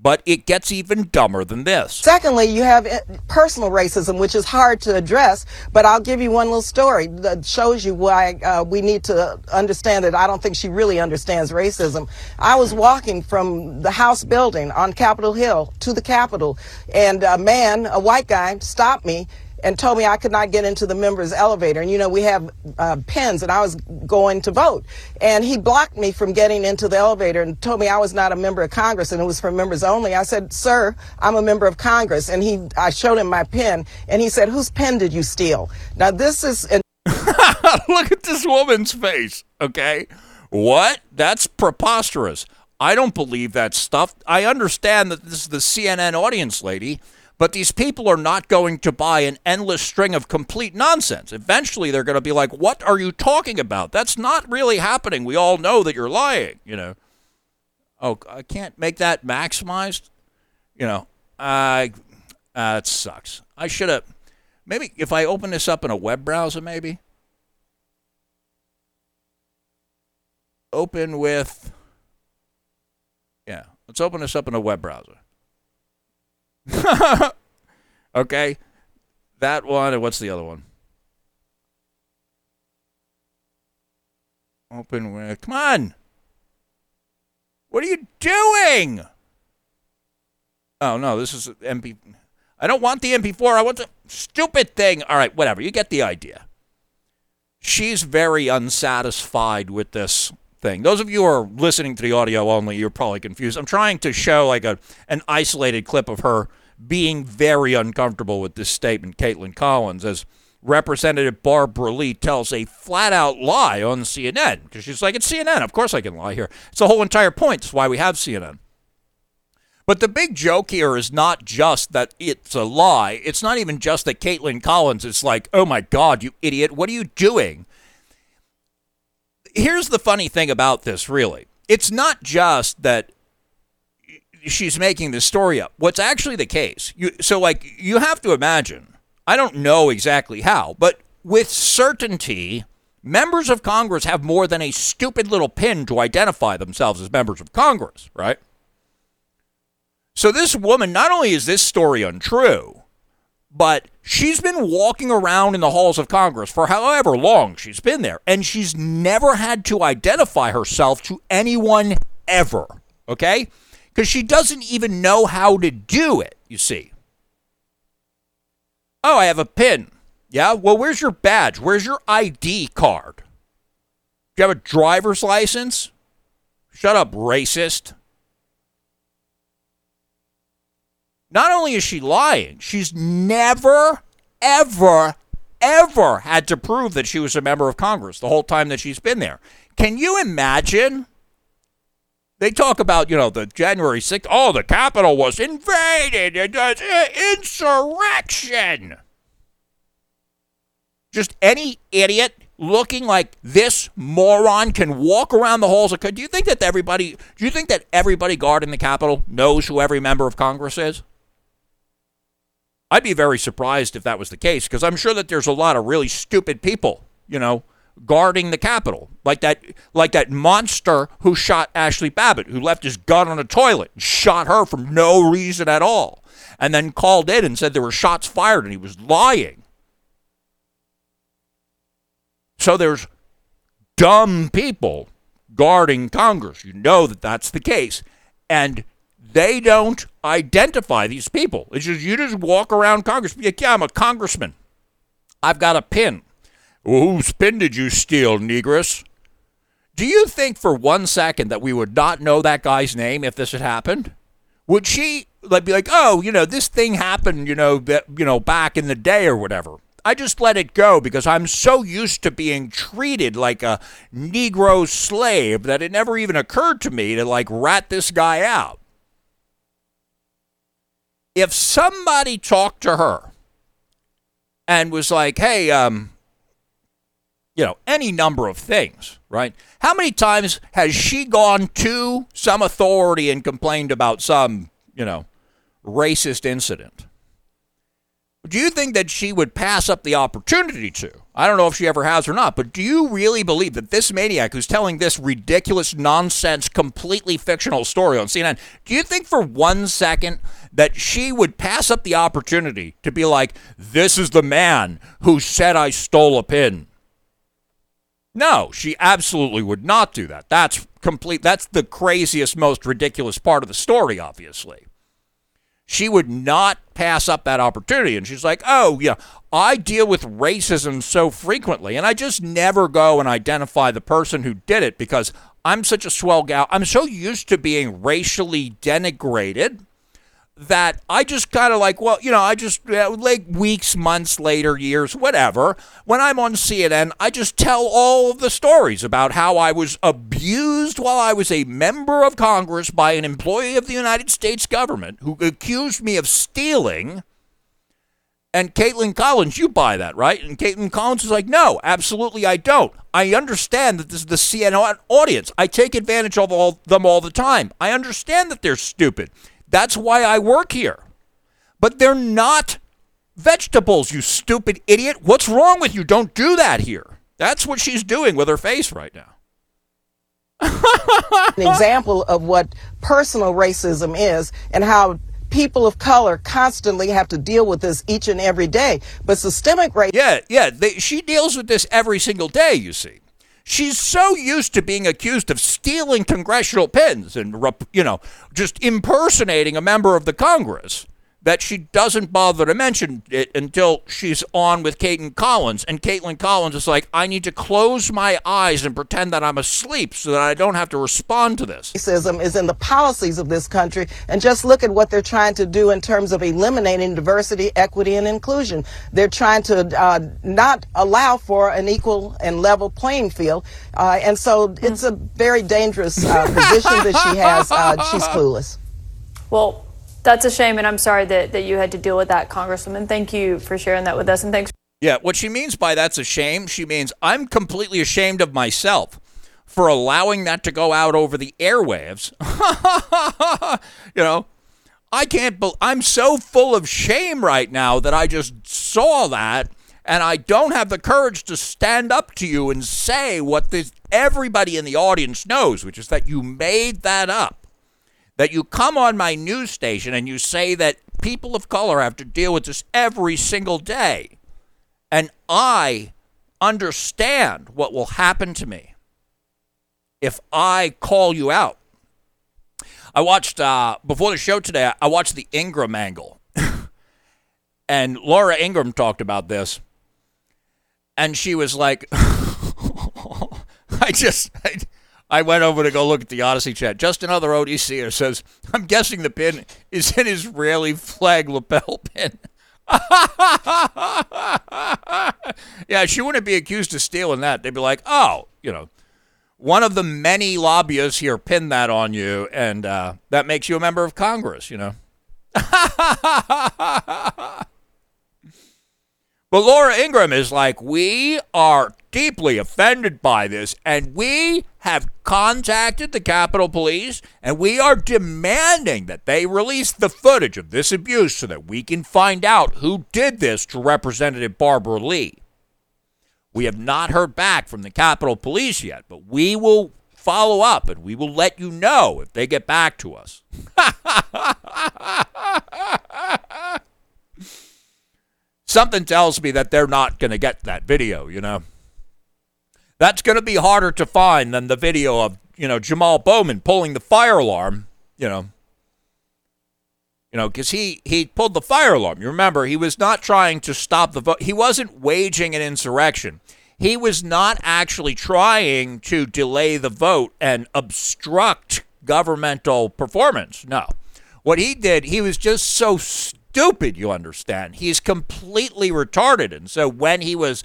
But it gets even dumber than this. Secondly, you have eh, personal racism, which is hard to address, but I'll give you one little story that shows you why uh, we need to understand it. I don't think she really understands racism. I was walking from the House building on Capitol Hill to the Capitol, and a man, a white guy, stopped me and told me I could not get into the members elevator. And you know, we have uh, pens and I was going to vote. And he blocked me from getting into the elevator and told me I was not a member of Congress and it was for members only. I said, sir, I'm a member of Congress. And he, I showed him my pen and he said, whose pen did you steal? Now this is. An- (laughs) Look at this woman's face. Okay. What? That's preposterous. I don't believe that stuff. I understand that this is the CNN audience lady but these people are not going to buy an endless string of complete nonsense. Eventually, they're going to be like, What are you talking about? That's not really happening. We all know that you're lying, you know. Oh, I can't make that maximized? You know, I. Uh, it sucks. I should have. Maybe if I open this up in a web browser, maybe. Open with. Yeah, let's open this up in a web browser. (laughs) okay. That one, and what's the other one? Open with. Come on. What are you doing? Oh, no, this is MP. I don't want the MP4. I want the stupid thing. All right, whatever. You get the idea. She's very unsatisfied with this thing. Those of you who are listening to the audio only, you're probably confused. I'm trying to show like a an isolated clip of her being very uncomfortable with this statement, Kaitlan Collins, as Representative Barbara Lee tells a flat out lie on CNN because she's like, it's CNN. Of course I can lie here. It's the whole entire point. That's why we have CNN. But the big joke here is not just that it's a lie. It's not even just that Kaitlan Collins is like, oh my God, you idiot, what are you doing? Here's the funny thing about this, really. It's not just that she's making this story up. What's actually the case? You, so, like, you have to imagine, I don't know exactly how, but with certainty, members of Congress have more than a stupid little pin to identify themselves as members of Congress, right? So, this woman, not only is this story untrue, but she's been walking around in the halls of Congress for however long she's been there, and she's never had to identify herself to anyone ever, okay? Because she doesn't even know how to do it, you see. Oh, I have a pin. Yeah, well, where's your badge? Where's your ID card? Do you have a driver's license? Shut up, racist. Not only is she lying, she's never, ever, ever had to prove that she was a member of Congress the whole time that she's been there. Can you imagine? They talk about, you know, the January 6th. Oh, the Capitol was invaded. It was uh, insurrection. Just any idiot looking like this moron can walk around the halls of. Do you think that everybody? Do you think that everybody guarding the Capitol knows who every member of Congress is? I'd be very surprised if that was the case because I'm sure that there's a lot of really stupid people, you know, guarding the Capitol, like that, like that monster who shot Ashli Babbitt, who left his gun on a toilet and shot her for no reason at all, and then called in and said there were shots fired and he was lying. So there's dumb people guarding Congress. You know that that's the case, and they don't identify these people. It's just you just walk around Congress. Yeah, I'm a congressman. I've got a pin. Well, whose pin did you steal, Negress? Do you think for one second that we would not know that guy's name if this had happened? Would she like be like, oh, you know, this thing happened, you know, that you know, back in the day or whatever? I just let it go because I'm so used to being treated like a Negro slave that it never even occurred to me to like rat this guy out if somebody talked to her and was like, hey, um, you know, any number of things, right? How many times has she gone to some authority and complained about some, you know, racist incident? Do you think that she would pass up the opportunity to? I don't know if she ever has or not, but do you really believe that this maniac who's telling this ridiculous nonsense, completely fictional story on CNN, do you think for one second that she would pass up the opportunity to be like, this is the man who said I stole a pin? No, she absolutely would not do that. That's complete. That's the craziest, most ridiculous part of the story, obviously she would not pass up that opportunity. And she's like, oh, yeah, I deal with racism so frequently, and I just never go and identify the person who did it because I'm such a swell gal. I'm so used to being racially denigrated that I just kind of like, well, you know, I just like weeks, months later, years, whatever. When I'm on CNN, I just tell all of the stories about how I was abused while I was a member of Congress by an employee of the United States government who accused me of stealing. And Kaitlan Collins, you buy that, right? And Kaitlan Collins is like, no, absolutely I don't. I understand that this is the CNN audience. I take advantage of all them all the time. I understand that they're stupid. That's why I work here. But they're not vegetables, you stupid idiot. What's wrong with you? Don't do that here. That's what she's doing with her face right now. (laughs) An example of what personal racism is and how people of color constantly have to deal with this each and every day. But systemic racism. Yeah, yeah. They, she deals with this every single day, you see. She's so used to being accused of stealing congressional pins and, you know, just impersonating a member of the Congress that she doesn't bother to mention it until she's on with Kaitlan Collins. And Kaitlan Collins is like, I need to close my eyes and pretend that I'm asleep so that I don't have to respond to this. Racism is in the policies of this country. And just look at what they're trying to do in terms of eliminating diversity, equity, and inclusion. They're trying to uh, not allow for an equal and level playing field. Uh, and so it's a very dangerous uh, position that she has. Uh, she's (laughs) clueless. Well, that's a shame, and I'm sorry that, that you had to deal with that, Congresswoman. Thank you for sharing that with us, and thanks. Yeah, what she means by that's a shame, she means I'm completely ashamed of myself for allowing that to go out over the airwaves. (laughs) you know, I can't. Be- I'm so full of shame right now that I just saw that, and I don't have the courage to stand up to you and say what this everybody in the audience knows, which is that you made that up. That you come on my news station and you say that people of color have to deal with this every single day, and I understand what will happen to me if I call you out. I watched uh, before the show today. I watched the Ingraham angle, (laughs) and Laura Ingraham talked about this, and she was like, (laughs) "I just." I, I went over to go look at the Odysee chat. Just another ODCer says, I'm guessing the pin is an Israeli flag lapel pin. (laughs) yeah, she wouldn't be accused of stealing that. They'd be like, oh, you know, one of the many lobbyists here pinned that on you, and uh, that makes you a member of Congress, you know. (laughs) But Laura Ingraham is like, we are deeply offended by this, and we have contacted the Capitol Police, and we are demanding that they release the footage of this abuse so that we can find out who did this to Representative Barbara Lee. We have not heard back from the Capitol Police yet, but we will follow up and we will let you know if they get back to us. (laughs) Something tells me that they're not going to get that video, you know. That's going to be harder to find than the video of, you know, Jamal Bowman pulling the fire alarm, you know. You know, because he, he pulled the fire alarm. You remember, he was not trying to stop the vote. He wasn't waging an insurrection. He was not actually trying to delay the vote and obstruct governmental performance. No. What he did, he was just so stupid, you understand. He's completely retarded. And so when he was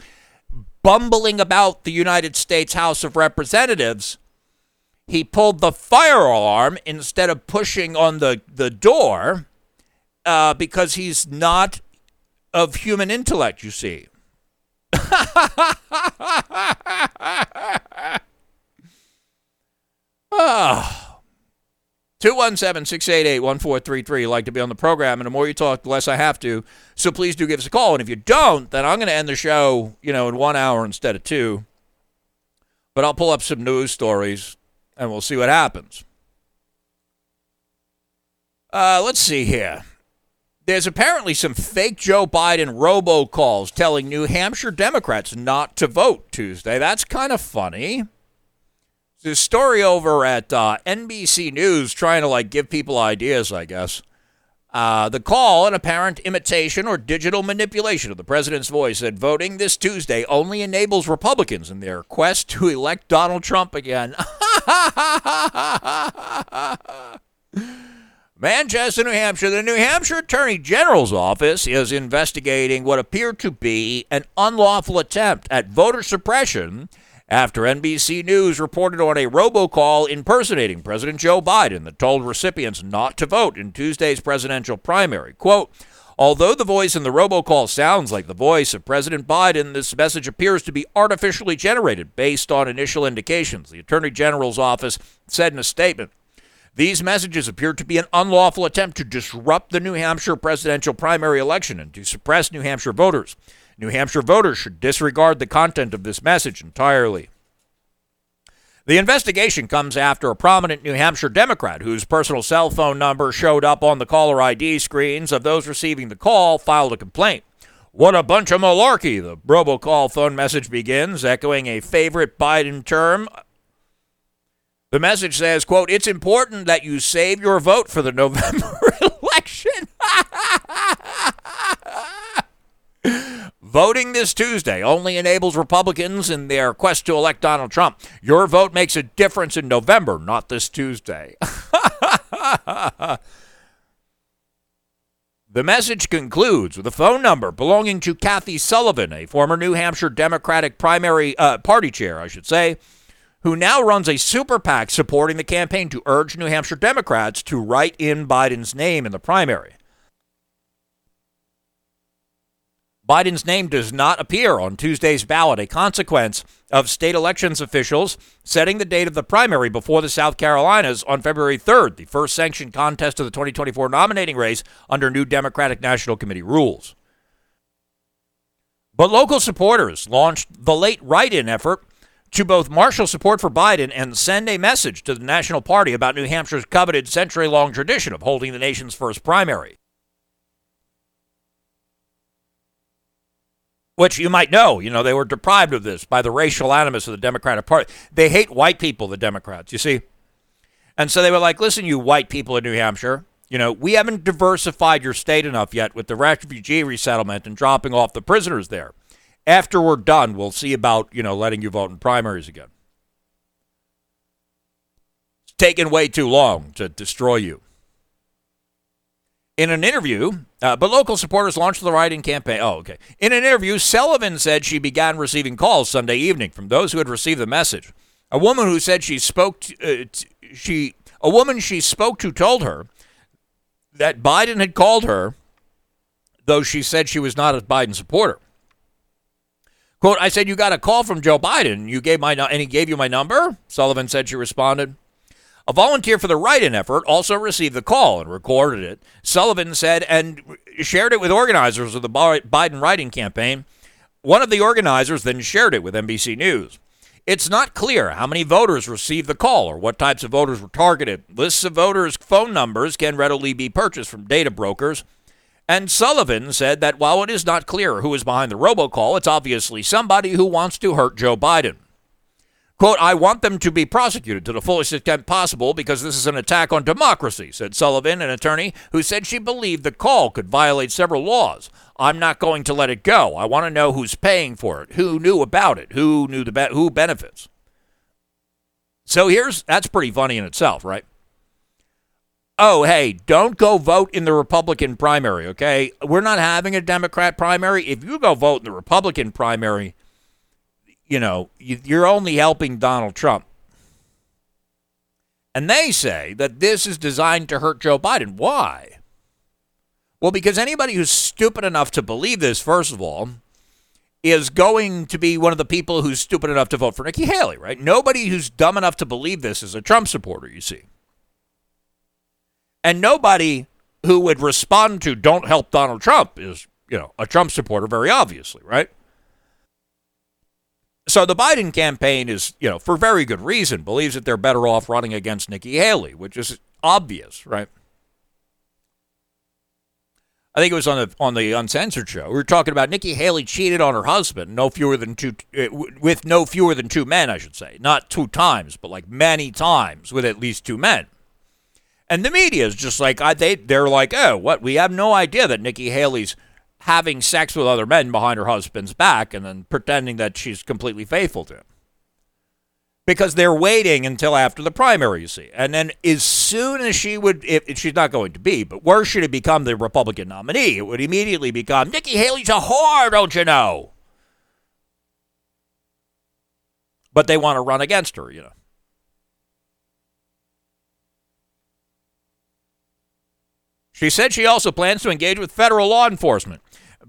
bumbling about the United States House of Representatives, he pulled the fire alarm instead of pushing on the, the door uh, because he's not of human intellect, you see. oh. (laughs) 217 688 1433. like to be on the program, and the more you talk, the less I have to. So please do give us a call. And if you don't, then I'm going to end the show, you know, in one hour instead of two. But I'll pull up some news stories and we'll see what happens. Uh, let's see here. There's apparently some fake Joe Biden robocalls telling New Hampshire Democrats not to vote Tuesday. That's kind of funny. A story over at uh, NBC News trying to like give people ideas, I guess. Uh, the call, an apparent imitation or digital manipulation of the president's voice, said voting this Tuesday only enables Republicans in their quest to elect Donald Trump again. (laughs) Manchester, New Hampshire. The New Hampshire Attorney General's office is investigating what appeared to be an unlawful attempt at voter suppression after NBC News reported on a robocall impersonating President Joe Biden that told recipients not to vote in Tuesday's presidential primary. Quote, Although the voice in the robocall sounds like the voice of President Biden, this message appears to be artificially generated based on initial indications, the Attorney General's office said in a statement. These messages appear to be an unlawful attempt to disrupt the New Hampshire presidential primary election and to suppress New Hampshire voters. New Hampshire voters should disregard the content of this message entirely. The investigation comes after a prominent New Hampshire Democrat whose personal cell phone number showed up on the caller ID screens of those receiving the call filed a complaint. What a bunch of malarkey, the robocall phone message begins, echoing a favorite Biden term. The message says, quote, It's important that you save your vote for the November (laughs) election. Voting this Tuesday only enables Republicans in their quest to elect Donald Trump. Your vote makes a difference in November, not this Tuesday. (laughs) the message concludes with a phone number belonging to Kathy Sullivan, a former New Hampshire Democratic primary uh, party chair, I should say, who now runs a super PAC supporting the campaign to urge New Hampshire Democrats to write in Biden's name in the primary. Biden's name does not appear on Tuesday's ballot, a consequence of state elections officials setting the date of the primary before the South Carolinas on February 3rd, the first sanctioned contest of the 2024 nominating race under new Democratic National Committee rules. But local supporters launched the late write in effort to both marshal support for Biden and send a message to the National Party about New Hampshire's coveted century long tradition of holding the nation's first primary. Which you might know, you know, they were deprived of this by the racial animus of the Democratic Party. They hate white people, the Democrats, you see. And so they were like, listen, you white people in New Hampshire, you know, we haven't diversified your state enough yet with the refugee resettlement and dropping off the prisoners there. After we're done, we'll see about, you know, letting you vote in primaries again. It's taken way too long to destroy you. In an interview, uh, but local supporters launched the writing campaign. Oh, okay. In an interview, Sullivan said she began receiving calls Sunday evening from those who had received the message. A woman who said she spoke, to, uh, t- she a woman she spoke to told her that Biden had called her, though she said she was not a Biden supporter. Quote, I said, You got a call from Joe Biden. You gave my and he gave you my number? Sullivan said she responded. A volunteer for the write in effort also received the call and recorded it. Sullivan said and shared it with organizers of the Biden writing campaign. One of the organizers then shared it with NBC News. It's not clear how many voters received the call or what types of voters were targeted. Lists of voters' phone numbers can readily be purchased from data brokers. And Sullivan said that while it is not clear who is behind the robocall, it's obviously somebody who wants to hurt Joe Biden. Quote, I want them to be prosecuted to the fullest extent possible because this is an attack on democracy, said Sullivan, an attorney who said she believed the call could violate several laws. I'm not going to let it go. I want to know who's paying for it, who knew about it, who knew the be- who benefits. So here's that's pretty funny in itself, right? Oh, hey, don't go vote in the Republican primary, okay? We're not having a Democrat primary. If you go vote in the Republican primary, you know, you're only helping Donald Trump. And they say that this is designed to hurt Joe Biden. Why? Well, because anybody who's stupid enough to believe this, first of all, is going to be one of the people who's stupid enough to vote for Nikki Haley, right? Nobody who's dumb enough to believe this is a Trump supporter, you see. And nobody who would respond to don't help Donald Trump is, you know, a Trump supporter, very obviously, right? So the Biden campaign is, you know, for very good reason, believes that they're better off running against Nikki Haley, which is obvious, right? I think it was on the on the uncensored show. We were talking about Nikki Haley cheated on her husband, no fewer than two, uh, with no fewer than two men, I should say, not two times, but like many times with at least two men. And the media is just like I, they they're like, oh, what? We have no idea that Nikki Haley's having sex with other men behind her husband's back and then pretending that she's completely faithful to him. Because they're waiting until after the primary, you see. And then as soon as she would, if, if she's not going to be, but where should it become the Republican nominee? It would immediately become Nikki Haley's a whore, don't you know? But they want to run against her, you know. She said she also plans to engage with federal law enforcement.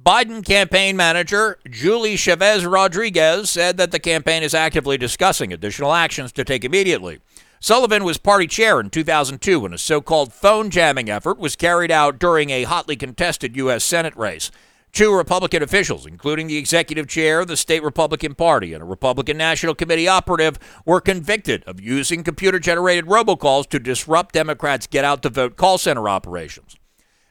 Biden campaign manager Julie Chavez Rodriguez said that the campaign is actively discussing additional actions to take immediately. Sullivan was party chair in 2002 when a so called phone jamming effort was carried out during a hotly contested U.S. Senate race. Two Republican officials, including the executive chair of the state Republican Party and a Republican National Committee operative, were convicted of using computer generated robocalls to disrupt Democrats' get out the vote call center operations.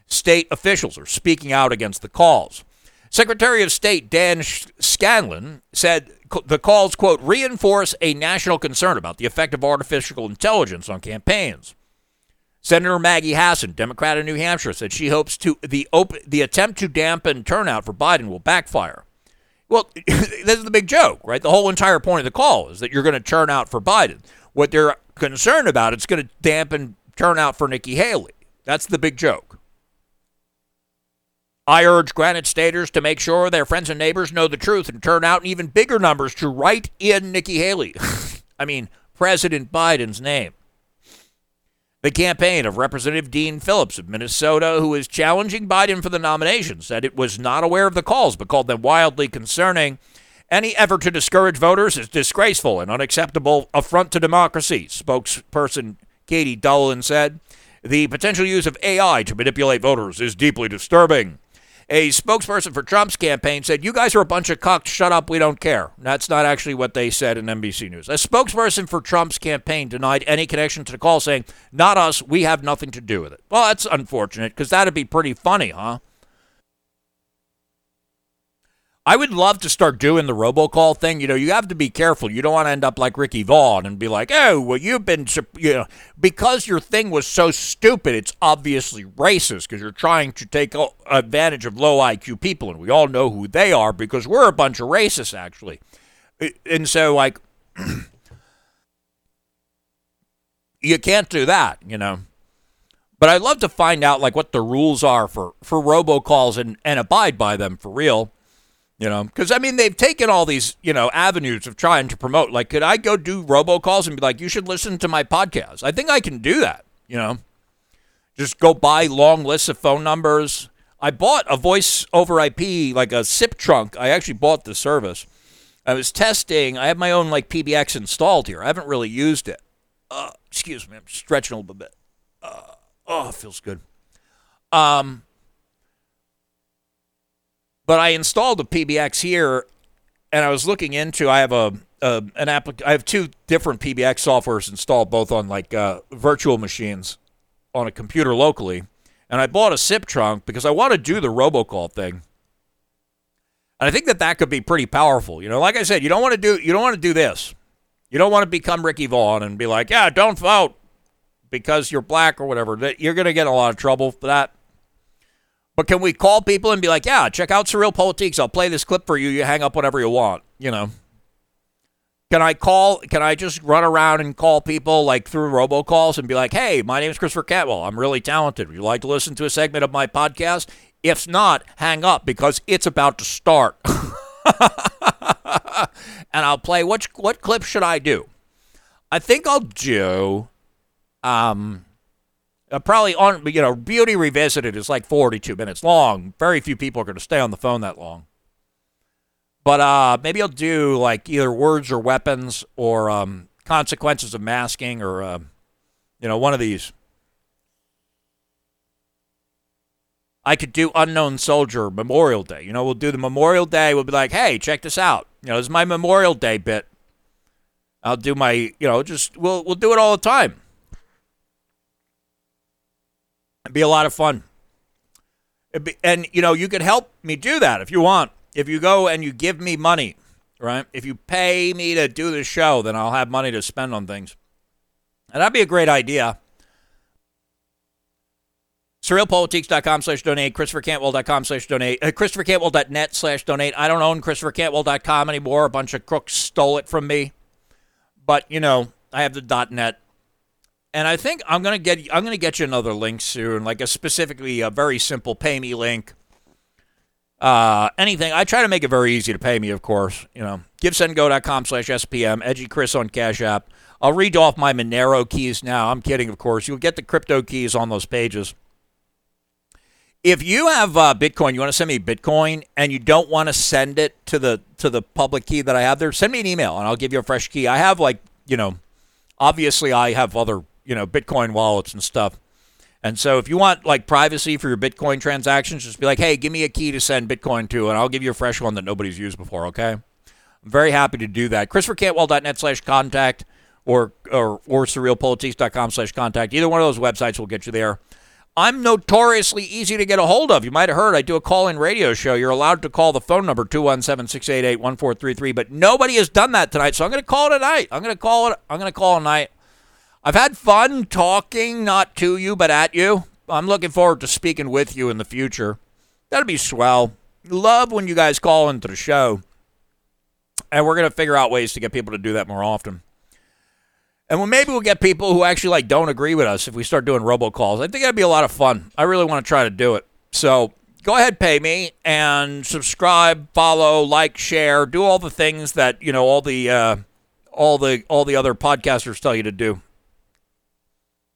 State officials are speaking out against the calls. Secretary of State Dan Scanlan said the calls, quote, reinforce a national concern about the effect of artificial intelligence on campaigns. Senator Maggie Hassan, Democrat of New Hampshire, said she hopes to the op- the attempt to dampen turnout for Biden will backfire. Well, (laughs) this is the big joke, right? The whole entire point of the call is that you're going to turn out for Biden. What they're concerned about, it's going to dampen turnout for Nikki Haley. That's the big joke. I urge Granite Staters to make sure their friends and neighbors know the truth and turn out in even bigger numbers to write in Nikki Haley. (laughs) I mean, President Biden's name. The campaign of Representative Dean Phillips of Minnesota, who is challenging Biden for the nomination, said it was not aware of the calls but called them wildly concerning. Any effort to discourage voters is disgraceful and unacceptable affront to democracy, spokesperson Katie Dolan said. The potential use of AI to manipulate voters is deeply disturbing. A spokesperson for Trump's campaign said, You guys are a bunch of cocks. Shut up. We don't care. That's not actually what they said in NBC News. A spokesperson for Trump's campaign denied any connection to the call, saying, Not us. We have nothing to do with it. Well, that's unfortunate because that'd be pretty funny, huh? I would love to start doing the robocall thing. You know, you have to be careful. You don't want to end up like Ricky Vaughn and be like, "Oh, well, you've been, you know, because your thing was so stupid. It's obviously racist because you're trying to take advantage of low IQ people, and we all know who they are because we're a bunch of racists, actually." And so, like, (clears throat) you can't do that, you know. But I'd love to find out like what the rules are for for robocalls and and abide by them for real you know, because I mean, they've taken all these, you know, avenues of trying to promote. Like, could I go do robocalls and be like, you should listen to my podcast? I think I can do that, you know, just go buy long lists of phone numbers. I bought a voice over IP, like a SIP trunk. I actually bought the service. I was testing. I have my own, like, PBX installed here. I haven't really used it. Uh, excuse me. I'm stretching a little bit. Uh, oh, feels good. Um, but I installed a PBX here, and I was looking into. I have a, a an applic- I have two different PBX softwares installed, both on like uh, virtual machines on a computer locally. And I bought a SIP trunk because I want to do the robocall thing. And I think that that could be pretty powerful. You know, like I said, you don't want to do you don't want to do this. You don't want to become Ricky Vaughn and be like, yeah, don't vote because you're black or whatever. You're going to get a lot of trouble for that. But can we call people and be like, yeah, check out SurrealPolitiks. I'll play this clip for you. You hang up whatever you want, you know. Can I call, can I just run around and call people like through robocalls and be like, hey, my name is Christopher Cantwell. I'm really talented. Would you like to listen to a segment of my podcast? If not, hang up because it's about to start. (laughs) and I'll play, what, what clip should I do? I think I'll do, um, uh, probably on you know beauty revisited is like 42 minutes long. Very few people are going to stay on the phone that long. But uh maybe i'll do like either words or weapons or um, consequences of masking or uh, you know one of these. I could do unknown soldier memorial day. You know we'll do the memorial day. We'll be like hey check this out. You know this is my memorial day bit. I'll do my you know just we'll we'll do it all the time It'd be a lot of fun. Be, and, you know, you could help me do that if you want. If you go and you give me money, right? If you pay me to do the show, then I'll have money to spend on things. And that'd be a great idea. SurrealPolitiks.com slash donate, ChristopherCantwell.com slash donate, uh, ChristopherCantwell.net slash donate. I don't own ChristopherCantwell.com anymore. A bunch of crooks stole it from me. But, you know, I have the .net and I think I'm gonna get I'm gonna get you another link soon, like a specifically a very simple pay me link. Uh, anything. I try to make it very easy to pay me, of course. You know, givesendgo.com slash SPM, Edgy Chris on Cash App. I'll read off my Monero keys now. I'm kidding, of course. You'll get the crypto keys on those pages. If you have uh, Bitcoin, you want to send me Bitcoin, and you don't want to send it to the to the public key that I have there, send me an email, and I'll give you a fresh key. I have like you know, obviously I have other you know, Bitcoin wallets and stuff. And so if you want like privacy for your Bitcoin transactions, just be like, hey, give me a key to send Bitcoin to, and I'll give you a fresh one that nobody's used before, okay? I'm very happy to do that. ChristopherCantwell.net slash contact or or or surrealpolitiks.com slash contact. Either one of those websites will get you there. I'm notoriously easy to get a hold of. You might have heard I do a call in radio show. You're allowed to call the phone number 217 688 1433, but nobody has done that tonight. So I'm going to call tonight. I'm going to call it. I'm going to call tonight. I've had fun talking, not to you, but at you. I'm looking forward to speaking with you in the future. That'd be swell. Love when you guys call into the show. And we're going to figure out ways to get people to do that more often. And well, maybe we'll get people who actually like don't agree with us if we start doing robocalls. I think that'd be a lot of fun. I really want to try to do it. So go ahead, pay me and subscribe, follow, like, share, do all the things that you know, all the uh, all the all the other podcasters tell you to do.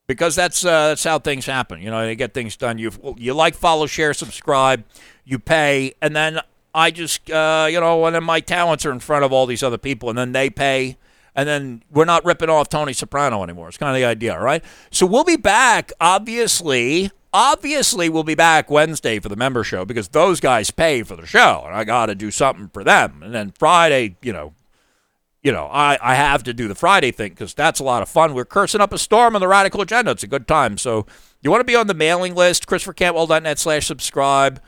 Because that's uh, that's how things happen. You know, they get things done. You you like, follow, share, subscribe, you pay, and then I just uh, you know, and then my talents are in front of all these other people, and then they pay, and then we're not ripping off Tony Soprano anymore. It's kind of the idea, right? So we'll be back, obviously. Obviously, we'll be back Wednesday for the member show because those guys pay for the show, and I got to do something for them. And then Friday, you know, you know, I, I have to do the Friday thing because that's a lot of fun. We're cursing up a storm on the radical agenda. It's a good time. So you want to be on the mailing list, christophercantwell.net slash subscribe,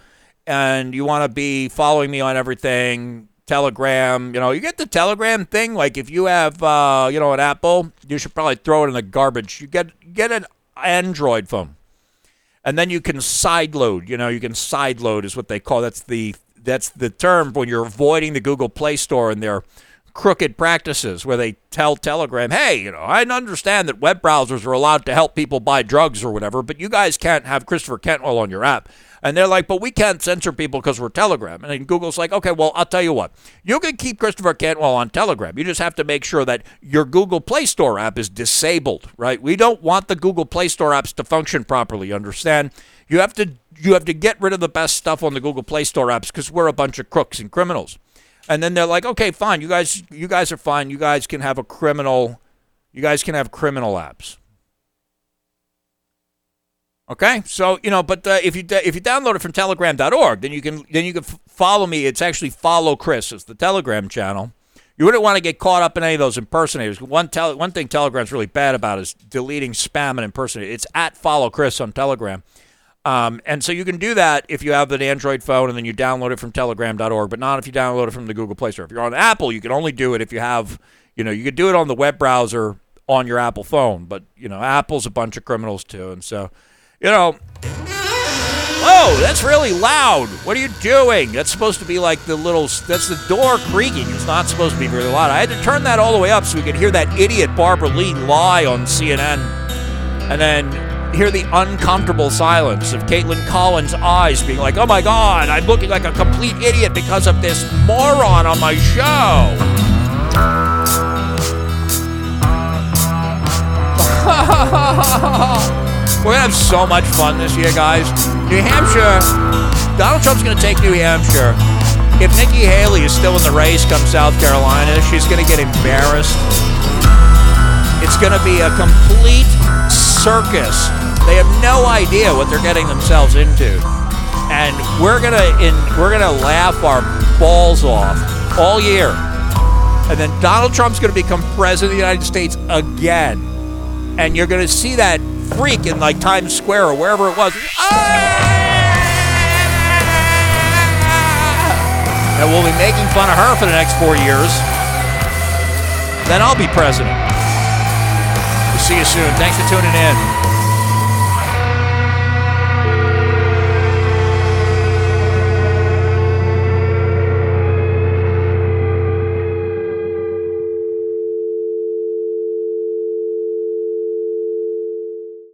and you want to be following me on everything, Telegram. You know, you get the Telegram thing. Like if you have, uh, you know, an Apple, you should probably throw it in the garbage. You get get an Android phone, and then you can sideload. You know, you can sideload is what they call. That's the that's the term when you're avoiding the Google Play Store and they're crooked practices where they tell Telegram, hey, you know, I understand that web browsers are allowed to help people buy drugs or whatever, but you guys can't have Christopher Cantwell on your app. And they're like, but we can't censor people because we're Telegram. And Google's like, okay, well, I'll tell you what. You can keep Christopher Cantwell on Telegram. You just have to make sure that your Google Play Store app is disabled, right? We don't want the Google Play Store apps to function properly, understand? You have to you have to get rid of the best stuff on the Google Play Store apps because we're a bunch of crooks and criminals and then they're like, okay, fine, you guys, you guys are fine. You guys can have a criminal, you guys can have criminal apps. Okay, so you know, but uh, if you if you download it from Telegram.org, then you can then you can f- follow me. It's actually follow Chris. It's the Telegram channel. You wouldn't want to get caught up in any of those impersonators. One tele, one thing Telegram's really bad about is deleting spam and impersonators. It's at follow Chris on Telegram. Um, and so you can do that if you have an Android phone and then you download it from telegram.org, but not if you download it from the Google Play Store. If you're on Apple, you can only do it if you have, you know, you could do it on the web browser on your Apple phone, but, you know, Apple's a bunch of criminals too. And so, you know, whoa, that's really loud. What are you doing? That's supposed to be like the little, that's the door creaking. It's not supposed to be really loud. I had to turn that all the way up so we could hear that idiot Barbara Lee lie on CNN. And then hear the uncomfortable silence of Kaitlan Collins' eyes being like, oh my God, I'm looking like a complete idiot because of this moron on my show. (laughs) We're going to have so much fun this year, guys. New Hampshire, Donald Trump's going to take New Hampshire. If Nikki Haley is still in the race come South Carolina, she's going to get embarrassed. It's going to be a complete circus. They have no idea what they're getting themselves into. And we're gonna in we're gonna laugh our balls off all year. And then Donald Trump's gonna become president of the United States again. And you're gonna see that freak in like Times Square or wherever it was. Ah! And we'll be making fun of her for the next four years. Then I'll be president. See you soon. Thanks for tuning in.